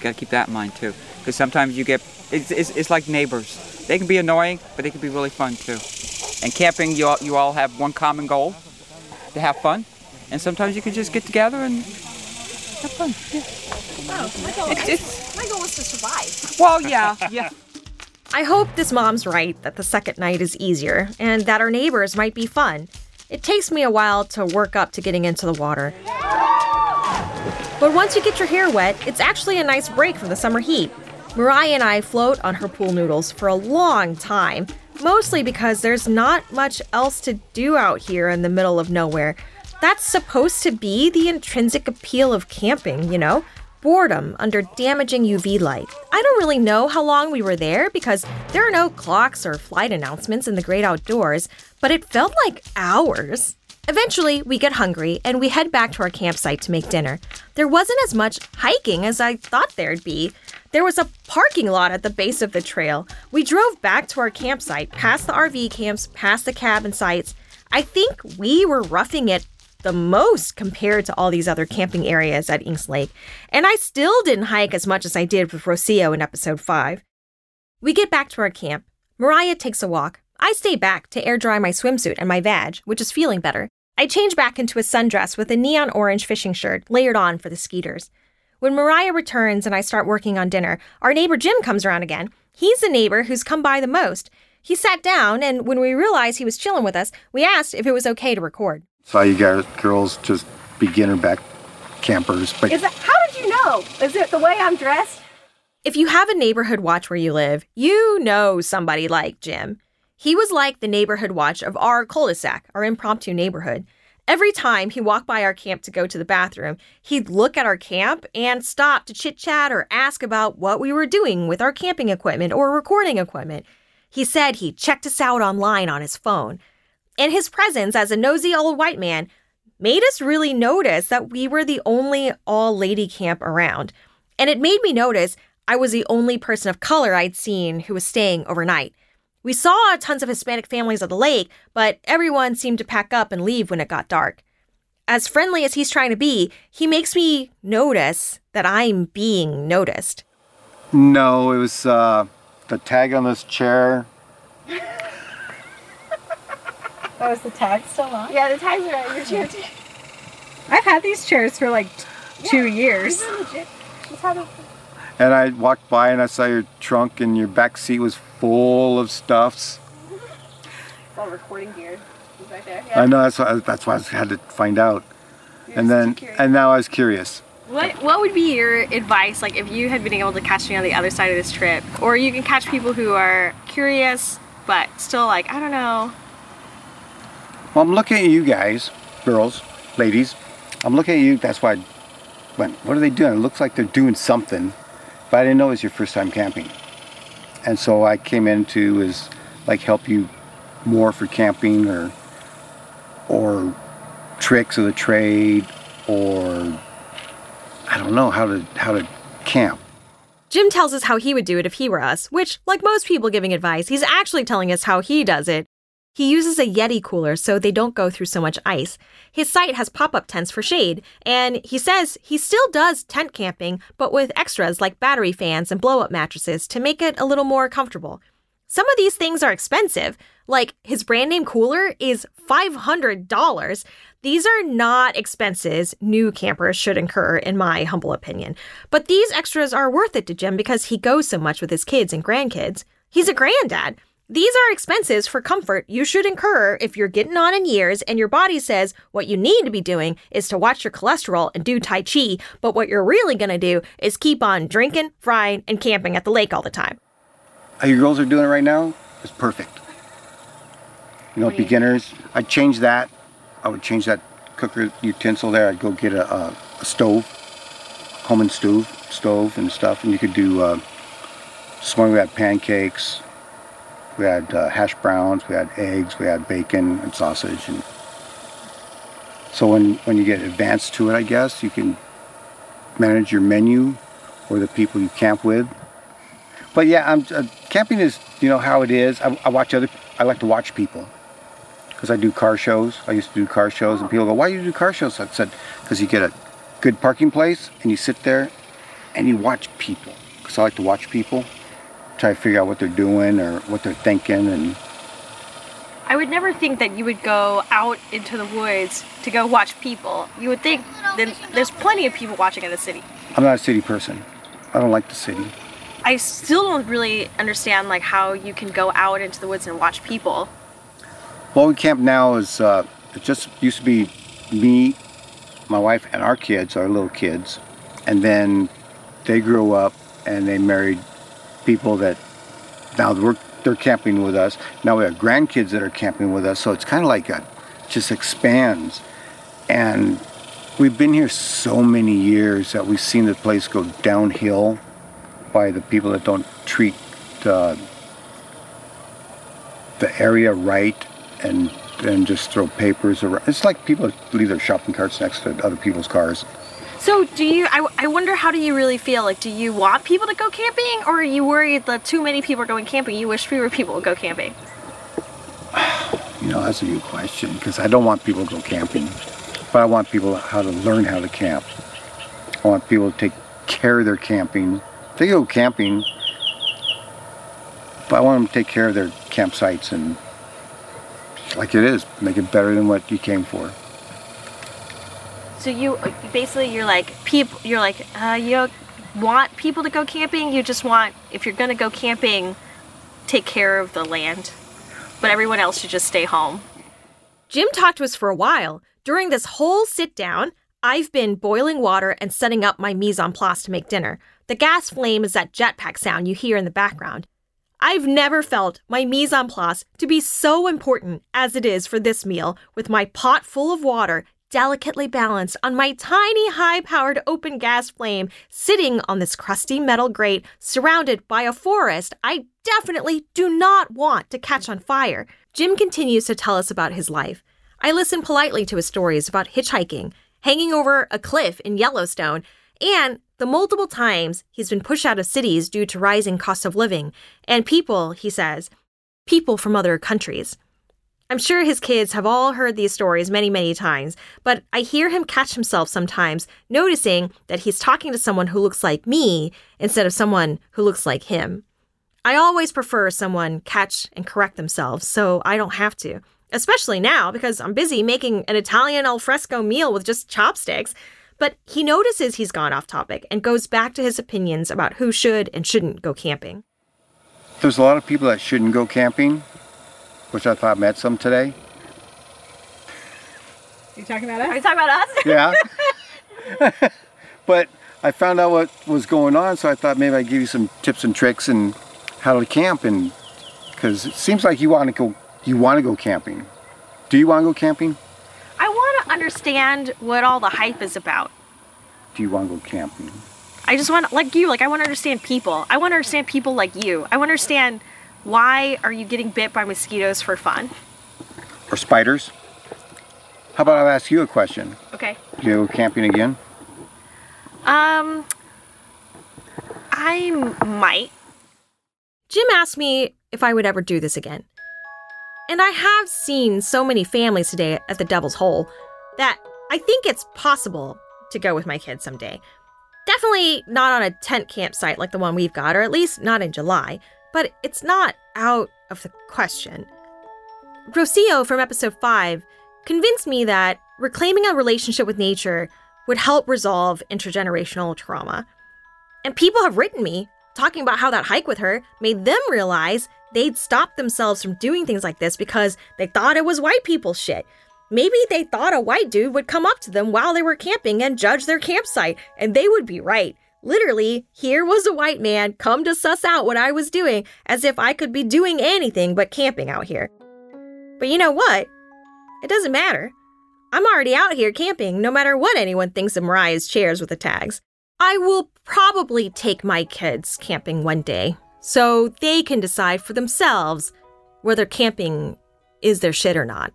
I: Got to keep that in mind too, because sometimes you get it's, it's, it's like neighbors. They can be annoying, but they can be really fun too. And camping, you all, you all have one common goal to have fun, and sometimes you can just get together and have fun. Yeah. It's, it's,
G: My goal was to survive.
I: well, yeah, yeah.
A: I hope this mom's right that the second night is easier and that our neighbors might be fun. It takes me a while to work up to getting into the water. But once you get your hair wet, it's actually a nice break from the summer heat. Mariah and I float on her pool noodles for a long time, mostly because there's not much else to do out here in the middle of nowhere. That's supposed to be the intrinsic appeal of camping, you know? Boredom under damaging UV light. I don't really know how long we were there because there are no clocks or flight announcements in the great outdoors, but it felt like hours. Eventually, we get hungry and we head back to our campsite to make dinner. There wasn't as much hiking as I thought there'd be. There was a parking lot at the base of the trail. We drove back to our campsite, past the RV camps, past the cabin sites. I think we were roughing it the most compared to all these other camping areas at Inks Lake, and I still didn't hike as much as I did with Rocio in episode 5. We get back to our camp. Mariah takes a walk. I stay back to air dry my swimsuit and my vag, which is feeling better. I change back into a sundress with a neon orange fishing shirt layered on for the skeeters. When Mariah returns and I start working on dinner, our neighbor Jim comes around again. He's the neighbor who's come by the most. He sat down, and when we realized he was chilling with us, we asked if it was okay to record.
H: Saw you guys, girls, just beginner back campers, but
G: Is it how did you know? Is it the way I'm dressed?
A: If you have a neighborhood watch where you live, you know somebody like Jim. He was like the neighborhood watch of our cul-de-sac, our impromptu neighborhood. Every time he walked by our camp to go to the bathroom, he'd look at our camp and stop to chit chat or ask about what we were doing with our camping equipment or recording equipment. He said he checked us out online on his phone. And his presence as a nosy old white man made us really notice that we were the only all lady camp around. And it made me notice I was the only person of color I'd seen who was staying overnight. We saw tons of Hispanic families at the lake, but everyone seemed to pack up and leave when it got dark. As friendly as he's trying to be, he makes me notice that I'm being noticed.
H: no, it was uh, the tag on this chair.
B: Oh, is the tag still on?
G: Yeah, the tags are on your chair too.
B: I've had these chairs for like t- two years.
G: These are legit. Just how to
H: And I walked by and I saw your trunk and your back seat was full of stuffs.
G: all recording gear. Is right there.
H: I know that's why that's why I had to find out. and then and now I was curious.
G: What What would be your advice, like if you had been able to catch me on the other side of this trip, or you can catch people who are curious but still like I don't know.
H: Well, I'm looking at you guys, girls, ladies. I'm looking at you. That's why I went, what are they doing? It looks like they're doing something, but I didn't know it was your first time camping. And so I came in to is like help you more for camping or or tricks of the trade or I don't know how to how to camp.
A: Jim tells us how he would do it if he were us, which, like most people giving advice, he's actually telling us how he does it. He uses a Yeti cooler so they don't go through so much ice. His site has pop up tents for shade, and he says he still does tent camping, but with extras like battery fans and blow up mattresses to make it a little more comfortable. Some of these things are expensive, like his brand name cooler is $500. These are not expenses new campers should incur, in my humble opinion. But these extras are worth it to Jim because he goes so much with his kids and grandkids. He's a granddad. These are expenses for comfort you should incur if you're getting on in years and your body says what you need to be doing is to watch your cholesterol and do Tai Chi, but what you're really going to do is keep on drinking, frying, and camping at the lake all the time.
H: How you girls are doing it right now is perfect. You know, beginners, I'd change that. I would change that cooker utensil there. I'd go get a, a, a stove, Coleman stove, stove and stuff, and you could do. Uh, this morning we had pancakes, we had uh, hash browns, we had eggs, we had bacon and sausage, and so when when you get advanced to it, I guess you can manage your menu or the people you camp with. But yeah, I'm, uh, camping is you know how it is. I, I watch other. I like to watch people because I do car shows. I used to do car shows, and people go, "Why do you do car shows?" I said, "Because you get a good parking place and you sit there and you watch people." Because I like to watch people, try to figure out what they're doing or what they're thinking, and
K: I would never think that you would go out into the woods to go watch people. You would think that there's plenty of people watching in the city.
H: I'm not a city person. I don't like the city.
K: I still don't really understand like how you can go out into the woods and watch people.
H: Well, we camp now is uh, it just used to be me, my wife, and our kids, our little kids, and then they grew up and they married people that now we're, they're camping with us. Now we have grandkids that are camping with us, so it's kind of like a just expands. And we've been here so many years that we've seen the place go downhill by the people that don't treat uh, the area right and and just throw papers around. It's like people leave their shopping carts next to other people's cars.
K: So do you, I, I wonder how do you really feel? Like do you want people to go camping or are you worried that too many people are going camping? You wish fewer people would go camping?
H: You know, that's a good question because I don't want people to go camping, but I want people how to learn how to camp. I want people to take care of their camping. They go camping, but I want them to take care of their campsites and like it is, make it better than what you came for.
K: So you basically you're like people you're like uh, you want people to go camping. You just want if you're gonna go camping, take care of the land, but everyone else should just stay home.
A: Jim talked to us for a while. During this whole sit down, I've been boiling water and setting up my mise en place to make dinner. The gas flame is that jetpack sound you hear in the background. I've never felt my mise en place to be so important as it is for this meal, with my pot full of water delicately balanced on my tiny high powered open gas flame sitting on this crusty metal grate surrounded by a forest I definitely do not want to catch on fire. Jim continues to tell us about his life. I listen politely to his stories about hitchhiking, hanging over a cliff in Yellowstone, and the multiple times he's been pushed out of cities due to rising costs of living, and people, he says, people from other countries. I'm sure his kids have all heard these stories many, many times, but I hear him catch himself sometimes noticing that he's talking to someone who looks like me instead of someone who looks like him. I always prefer someone catch and correct themselves so I don't have to, especially now because I'm busy making an Italian alfresco meal with just chopsticks. But he notices he's gone off topic and goes back to his opinions about who should and shouldn't go camping.
H: There's a lot of people that shouldn't go camping, which I thought met some today.
K: You talking about us? Are you talking about us?
H: Yeah. but I found out what was going on, so I thought maybe I'd give you some tips and tricks and how to camp, and because it seems like you want to go, you want to go camping. Do you want to go camping?
K: I want to understand what all the hype is about.
H: Do you want to go camping?
K: I just want, like you, like I want to understand people. I want to understand people like you. I want to understand why are you getting bit by mosquitoes for fun?
H: Or spiders? How about I ask you a question?
K: Okay.
H: Do you go camping again?
K: Um, I might.
A: Jim asked me if I would ever do this again. And I have seen so many families today at the Devil's Hole that I think it's possible to go with my kids someday. Definitely not on a tent campsite like the one we've got, or at least not in July. But it's not out of the question. Rocio from episode 5 convinced me that reclaiming a relationship with nature would help resolve intergenerational trauma. And people have written me talking about how that hike with her made them realize they'd stopped themselves from doing things like this because they thought it was white people shit. Maybe they thought a white dude would come up to them while they were camping and judge their campsite, and they would be right. Literally, here was a white man come to suss out what I was doing as if I could be doing anything but camping out here. But you know what? It doesn't matter. I'm already out here camping, no matter what anyone thinks of Mariah's chairs with the tags. I will probably take my kids camping one day so they can decide for themselves whether camping is their shit or not.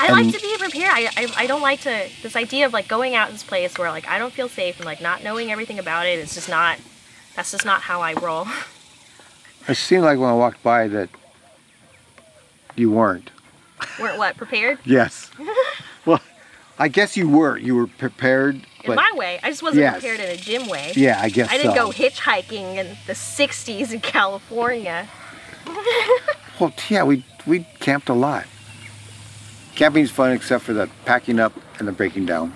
K: I like to be prepared. I, I I don't like to this idea of like going out in this place where like I don't feel safe and like not knowing everything about it. It's just not. That's just not how I roll.
H: It seemed like when I walked by that you weren't.
K: Weren't what prepared?
H: Yes. well, I guess you were. You were prepared,
K: In my way, I just wasn't
H: Yes.
K: prepared in a Jim way.
H: Yeah, I guess
K: I didn't
H: so.
K: go hitchhiking in the '60s in California.
H: well, yeah, we we camped a lot. Camping's fun except for the packing up and the breaking down.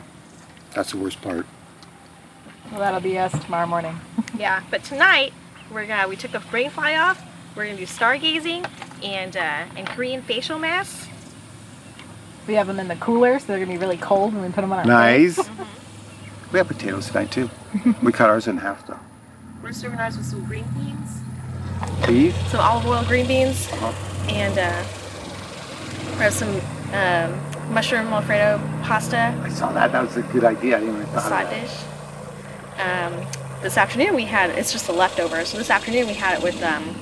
H: That's the worst part.
B: Well, that'll be us tomorrow morning.
K: Yeah, but tonight we're gonna we took the rainfly off. We're gonna do stargazing and uh, and Korean facial masks.
B: We have them in the cooler, so they're gonna be really cold when we put them on our
H: Nice.
B: face.
H: We have potatoes tonight too. we cut ours in half though.
K: We're serving ours with some green beans,
H: Beef.
K: some olive oil green beans,
H: Uh-huh.
K: and uh, we have some um, mushroom alfredo pasta
H: I saw that. That was a good idea. I didn't even thought of that.
K: dish. Um, this afternoon we had it's just a leftover. So this afternoon we had it with um,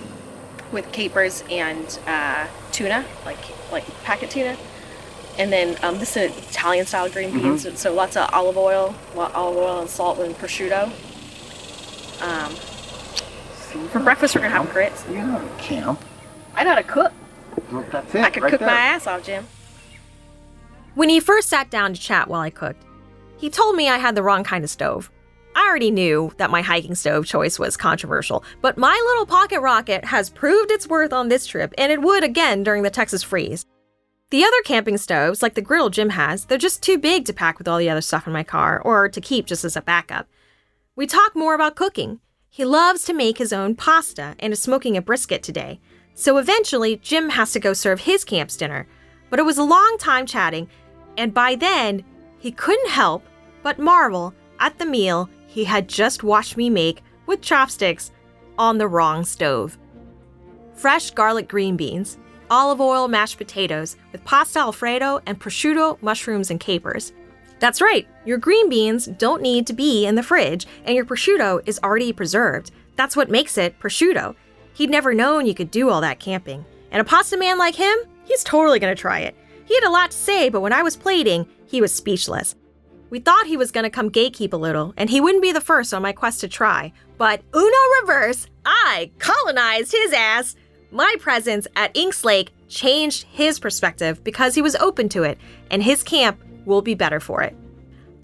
K: with capers and uh, tuna, like like packet tuna, and then um, this is Italian style green
H: Mm-hmm.
K: beans. So lots of olive oil, olive oil and salt and prosciutto. Um, for breakfast we're gonna have grits.
H: You know how to camp.
K: I know how to cook.
H: Well, that's it.
K: I could
H: right
K: cook
H: there.
K: my ass off, Jim.
A: When he first sat down to chat while I cooked, he told me I had the wrong kind of stove. I already knew that my hiking stove choice was controversial, but my little pocket rocket has proved its worth on this trip, and it would again during the Texas freeze. The other camping stoves, like the griddle Jim has, they're just too big to pack with all the other stuff in my car, or to keep just as a backup. We talk more about cooking. He loves to make his own pasta and is smoking a brisket today. So eventually, Jim has to go serve his camp's dinner. But it was a long time chatting, and by then, he couldn't help but marvel at the meal he had just watched me make with chopsticks on the wrong stove. Fresh garlic green beans, olive oil mashed potatoes with pasta alfredo and prosciutto, mushrooms, and capers. That's right, your green beans don't need to be in the fridge, and your prosciutto is already preserved. That's what makes it prosciutto. He'd never known you could do all that camping. And a pasta man like him, he's totally gonna try it. He had a lot to say, but when I was pleading, he was speechless. We thought he was gonna come gatekeep a little, and he wouldn't be the first on my quest to try. But Uno reverse, I colonized his ass. My presence at Inks Lake changed his perspective because he was open to it, and his camp will be better for it.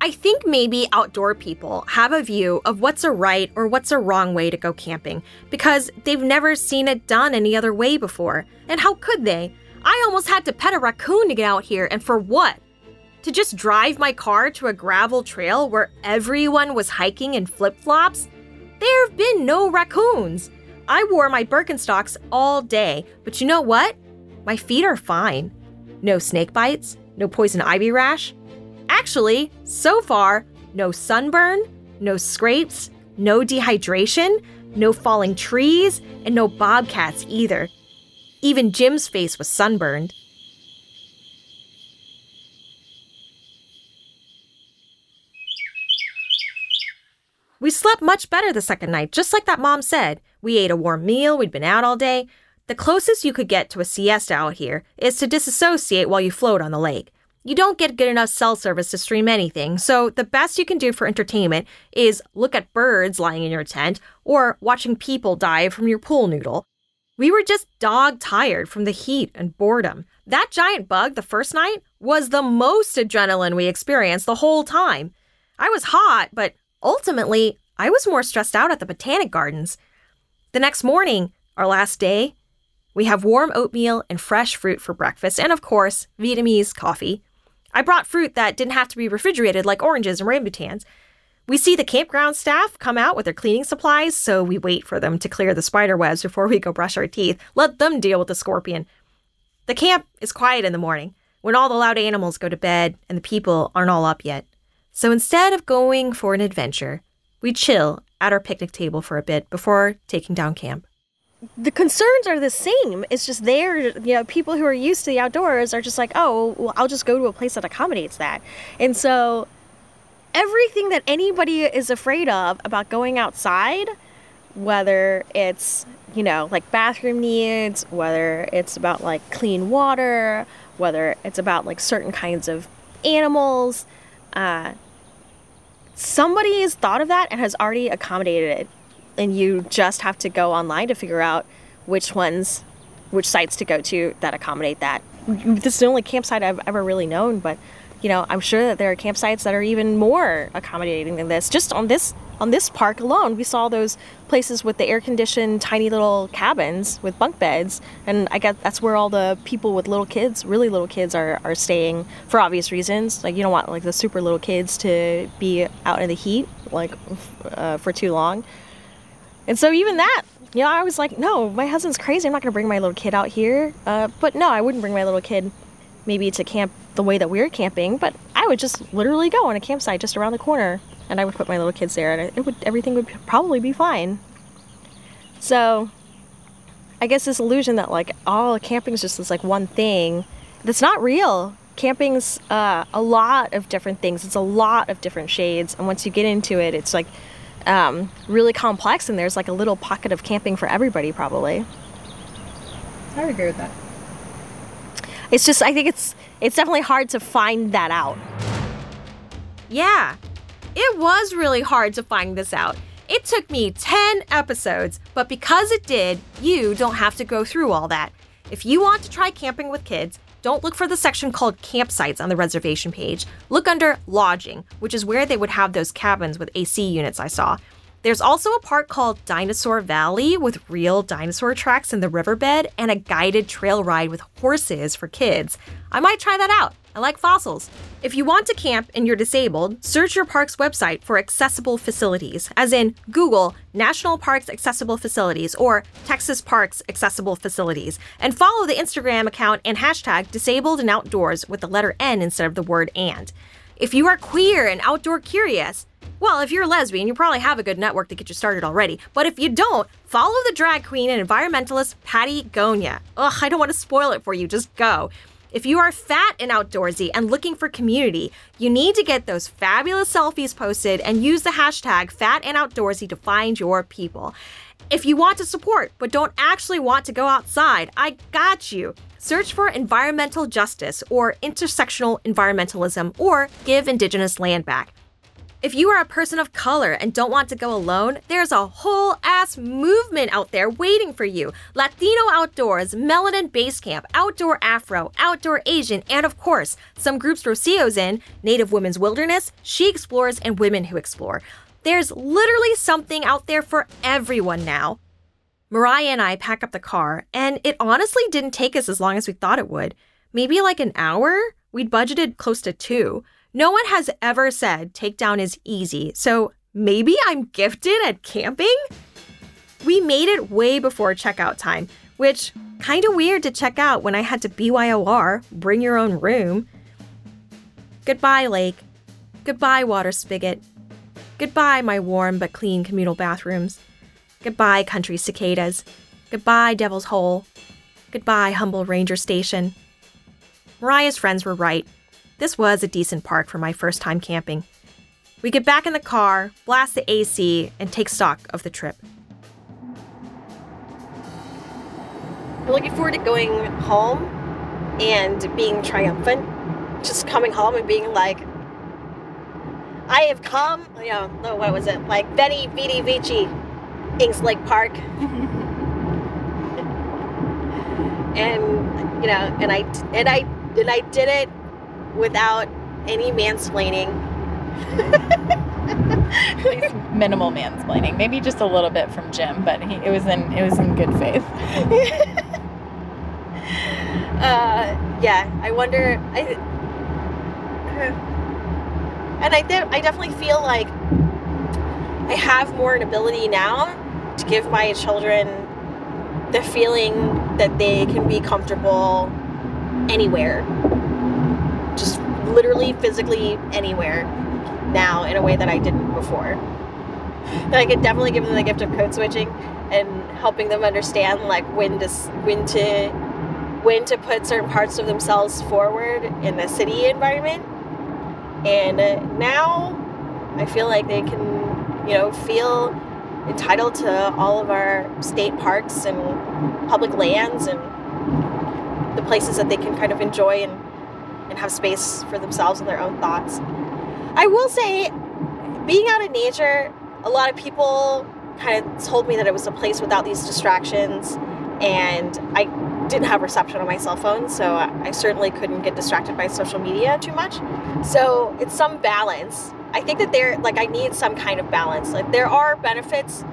A: I think maybe outdoor people have a view of what's a right or what's a wrong way to go camping because they've never seen it done any other way before. And how could they? I almost had to pet a raccoon to get out here, and for what? To just drive my car to a gravel trail where everyone was hiking in flip flops? There have been no raccoons. I wore my Birkenstocks all day, but you know what? My feet are fine. No snake bites, no poison ivy rash. Actually, so far, no sunburn, no scrapes, no dehydration, no falling trees, and no bobcats either. Even Jim's face was sunburned. We slept much better the second night, just like that mom said. We ate a warm meal, we'd been out all day. The closest you could get to a siesta out here is to disassociate while you float on the lake. You don't get good enough cell service to stream anything, so the best you can do for entertainment is look at birds lying in your tent or watching people dive from your pool noodle. We were just dog tired from the heat and boredom. That giant bug the first night was the most adrenaline we experienced the whole time. I was hot, but ultimately, I was more stressed out at the botanic gardens. The next morning, our last day, we have warm oatmeal and fresh fruit for breakfast, and of course, Vietnamese coffee. I brought fruit that didn't have to be refrigerated, like oranges and rambutans. We see the campground staff come out with their cleaning supplies, so we wait for them to clear the spider webs before we go brush our teeth. Let them deal with the scorpion. The camp is quiet in the morning when all the loud animals go to bed and the people aren't all up yet. So instead of going for an adventure, we chill at our picnic table for a bit before taking down camp.
K: the concerns are the same. It's just there, you know, people who are used to the outdoors are just like, oh, well, I'll just go to a place that accommodates that. And so everything that anybody is afraid of about going outside, whether it's, you know, like bathroom needs, whether it's about like clean water, whether it's about like certain kinds of animals, uh, somebody has thought of that and has already accommodated it. And you just have to go online to figure out which ones which sites to go to that accommodate that. This is the only campsite i've ever really known but you know i'm sure that there are campsites that are even more accommodating than this just on this on this park alone we saw those places with the air conditioned tiny little cabins with bunk beds and i guess that's where all the people with little kids really little kids are, are staying for obvious reasons like you don't want like the super little kids to be out in the heat like uh, for too long and so even that, you know, I was like, no, my husband's crazy. I'm not going to bring my little kid out here. Uh, but no, I wouldn't bring my little kid maybe to camp the way that we're camping, but I would just literally go on a campsite just around the corner and I would put my little kids there and it would everything would probably be fine. So I guess this illusion that like all camping is just this like one thing that's not real. Camping's uh, a lot of different things. It's a lot of different shades, and once you get into it, it's like um, really complex, and there's like a little pocket of camping for everybody, probably.
B: I would agree with that.
K: It's just, I think it's it's definitely hard to find that out.
A: Yeah, it was really hard to find this out. It took me 10 episodes, but because it did, you don't have to go through all that. If you want to try camping with kids, don't look for the section called campsites on the reservation page. Look under lodging, which is where they would have those cabins with AC units I saw. There's also a park called Dinosaur Valley with real dinosaur tracks in the riverbed and a guided trail ride with horses for kids. I might try that out. I like fossils. If you want to camp and you're disabled, search your park's website for accessible facilities, as in Google National Parks Accessible Facilities or Texas Parks Accessible Facilities, and follow the Instagram account and hashtag disabled and outdoors with the letter N instead of the word and. If you are queer and outdoor curious, well, if you're a lesbian, you probably have a good network to get you started already. But if you don't, follow the drag queen and environmentalist Pattie Gonia. Ugh, I don't want to spoil it for you, just go. If you are fat and outdoorsy and looking for community, you need to get those fabulous selfies posted and use the hashtag fat and outdoorsy to find your people. If you want to support but don't actually want to go outside, I got you. Search for environmental justice or intersectional environmentalism or give Indigenous land back. If you are a person of color and don't want to go alone, there's a whole ass movement out there waiting for you. Latino Outdoors, Melanin Base Camp, Outdoor Afro, Outdoor Asian, and of course, some groups Rocio's in Native Women's Wilderness, She Explores, and Women Who Explore. There's literally something out there for everyone now. Mariah and I pack up the car, and it honestly didn't take us as long as we thought it would. Maybe like an hour? We'd budgeted close to two. No one has ever said takedown is easy, so maybe I'm gifted at camping? We made it way before checkout time, which kind of weird to check out when I had to BYOR, bring your own room. Goodbye, lake. Goodbye, water spigot. Goodbye, my warm but clean communal bathrooms. Goodbye, country cicadas. Goodbye, Devil's Hole. Goodbye, humble ranger station. Mariah's friends were right. This was a decent park for my first time camping. We get back in the car, blast the AC, and take stock of the trip.
K: I'm looking forward to going home and being triumphant. Just coming home and being like, I have come, you know, no, what was it? Like Veni Vidi Vici, Inks Lake Park. and, you know, and I, and I, and I did it without any mansplaining.
B: At least minimal mansplaining. Maybe just a little bit from Jim, but he, it was in it was in good faith.
A: uh, yeah, I wonder. I, and I, de- I definitely feel like I have more an ability now to give my children the feeling that they can be comfortable anywhere. Literally, physically anywhere now in a way that I didn't before. And I could definitely give them the gift of code switching and helping them understand like when to when to when to put certain parts of themselves forward in a city environment. And now I feel like they can, you know, feel entitled to all of our state parks and public lands and the places that they can kind of enjoy and, and have space for themselves and their own thoughts. I will say, being out in nature, a lot of people kind of told me that it was a place without these distractions, and I didn't have reception on my cell phone, so I certainly couldn't get distracted by social media too much. So it's some balance. I think that there, like, I need some kind of balance. Like, there are benefits.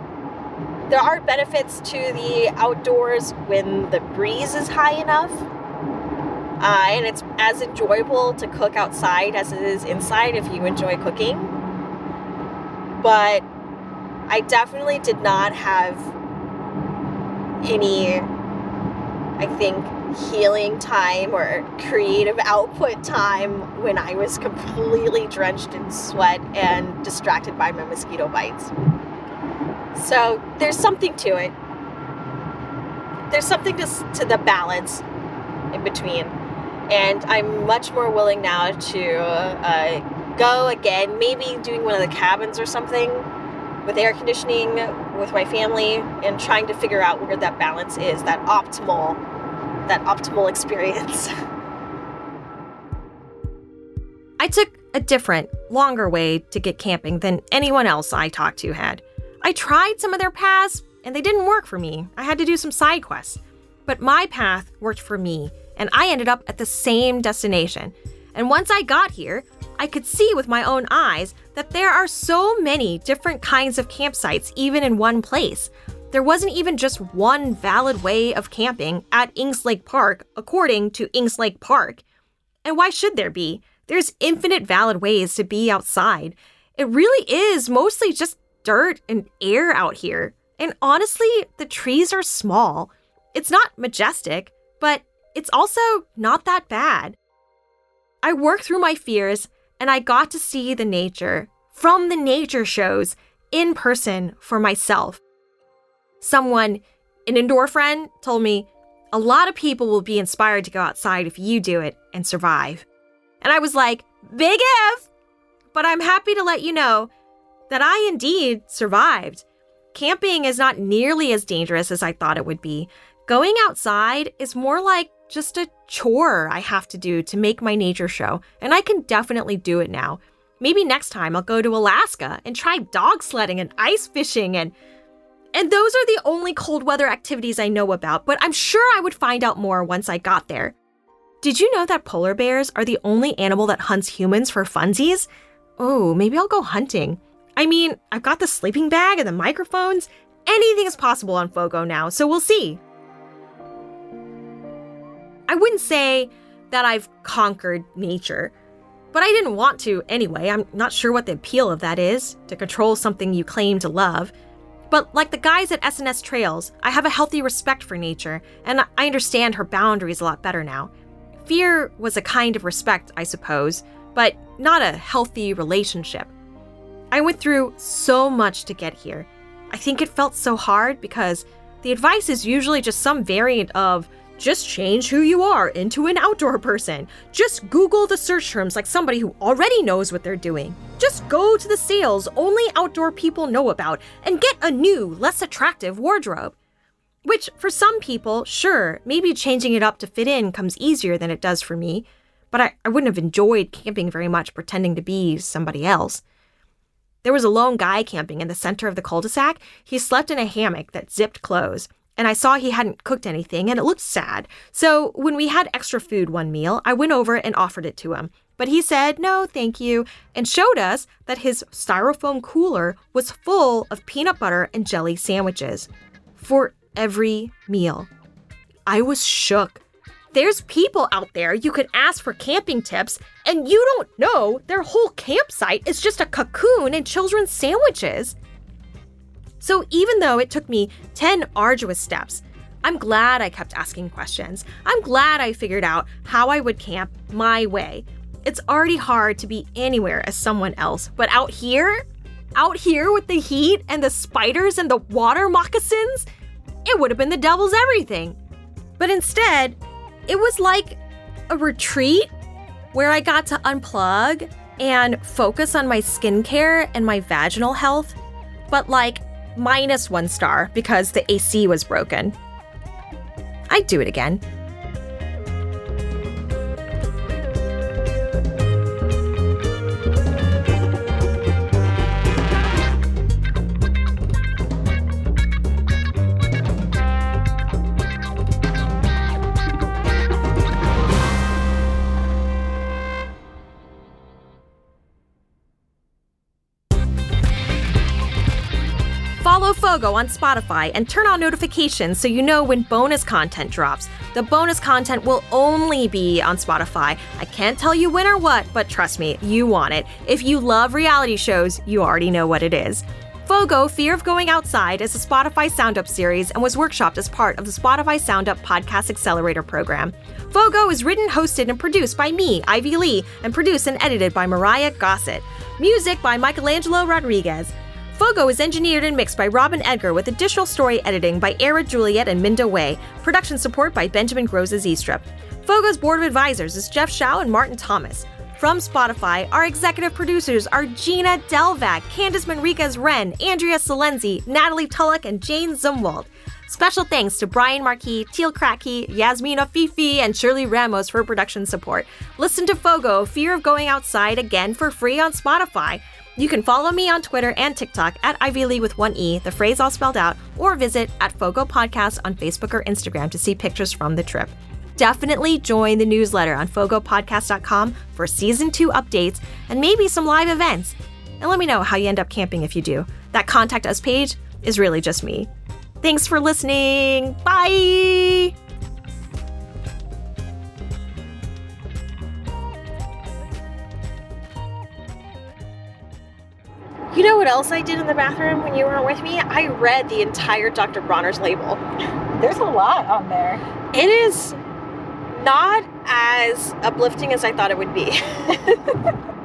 A: There are benefits to the outdoors when the breeze is high enough. Uh, and it's as enjoyable to cook outside as it is inside if you enjoy cooking. But I definitely did not have any, I think, healing time or creative output time when I was completely drenched in sweat and distracted by my mosquito bites. So there's something to it. There's something to, to the balance in between. And I'm much more willing now to uh, go again, maybe doing one of the cabins or something with air conditioning with my family and trying to figure out where that balance is, that optimal, that optimal experience. I took a different, longer way to get camping than anyone else I talked to had. I tried some of their paths and they didn't work for me. I had to do some side quests. But my path worked for me, and I ended up at the same destination. And once I got here, I could see with my own eyes that there are so many different kinds of campsites, even in one place. There wasn't even just one valid way of camping at Inks Lake Park, according to Inks Lake Park. And why should there be? There's infinite valid ways to be outside. It really is mostly just dirt and air out here. And honestly, the trees are small. It's not majestic, but it's also not that bad. I worked through my fears and I got to see the nature from the nature shows in person for myself. Someone, an indoor friend, told me a lot of people will be inspired to go outside if you do it and survive. And I was like, big if! But I'm happy to let you know that I indeed survived. Camping is not nearly as dangerous as I thought it would be. Going outside is more like just a chore I have to do to make my nature show, and I can definitely do it now. Maybe next time I'll go to Alaska and try dog sledding and ice fishing and and those are the only cold weather activities I know about, but I'm sure I would find out more once I got there. Did you know that polar bears are the only animal that hunts humans for funsies? Oh, maybe I'll go hunting. I mean, I've got the sleeping bag and the microphones. Anything is possible on Fogo now, so we'll see. I wouldn't say that I've conquered nature, but I didn't want to anyway. I'm not sure what the appeal of that is to control something you claim to love. But like the guys at SNS Trails, I have a healthy respect for nature, and I understand her boundaries a lot better now. Fear was a kind of respect, I suppose, but not a healthy relationship. I went through so much to get here. I think it felt so hard because the advice is usually just some variant of just change who you are into an outdoor person. Just Google the search terms like somebody who already knows what they're doing. Just go to the sales only outdoor people know about and get a new, less attractive wardrobe. Which, for some people, sure, maybe changing it up to fit in comes easier than it does for me, but I, I wouldn't have enjoyed camping very much pretending to be somebody else. There was a lone guy camping in the center of the cul de sac. He slept in a hammock that zipped closed, and I saw he hadn't cooked anything and it looked sad. So when we had extra food one meal, I went over and offered it to him. But he said, no, thank you, and showed us that his styrofoam cooler was full of peanut butter and jelly sandwiches for every meal. I was shook. There's people out there you could ask for camping tips, and you don't know their whole campsite is just a cocoon and children's sandwiches. So even though it took me 10 arduous steps, I'm glad I kept asking questions. I'm glad I figured out how I would camp my way. It's already hard to be anywhere as someone else, but out here, out here with the heat and the spiders and the water moccasins, it would have been the devil's everything. But instead, it was like a retreat where I got to unplug and focus on my skincare and my vaginal health, but like minus one star because the AC was broken. I'd do it again. Fogo on Spotify and turn on notifications so you know when bonus content drops. The bonus content will only be on Spotify. I can't tell you when or what, but trust me, you want it. If you love reality shows, you already know what it is. Fogo Fear of Going Outside is a Spotify Sound Up series and was workshopped as part of the Spotify Sound Up Podcast Accelerator program. Fogo is written, hosted, and produced by me, Ivy Le, and produced and edited by Mariah Gossett. Music by Michelangelo Rodriguez. Fogo is engineered and mixed by Robin Edgar with additional story editing by Era Juliet and Minda Way. Production support by Benjamin Groses Eastrup. Fogo's board of advisors is Jeff Shao and Martin Thomas. From Spotify, our executive producers are Gina Delvac, Candice Manriquez Wren, Andrea Salenzi, Natalie Tulloch, and Jane Zumwalt. Special thanks to Brian Marquis, Teal Cracky, Yasmina Fifi, and Shirley Ramos for production support. Listen to Fogo, Fear of Going Outside again for free on Spotify. You can follow me on Twitter and TikTok at Ivy Le with one E, the phrase all spelled out, or visit at Fogo Podcast on Facebook or Instagram to see pictures from the trip. Definitely join the newsletter on fogopodcast.com for season two updates and maybe some live events. And let me know how you end up camping if you do. That contact us page is really just me. Thanks for listening. Bye.
K: You know what else I did in the bathroom when you weren't with me? I read the entire Dr. Bronner's label.
B: There's a lot on there.
K: It is not as uplifting as I thought it would be.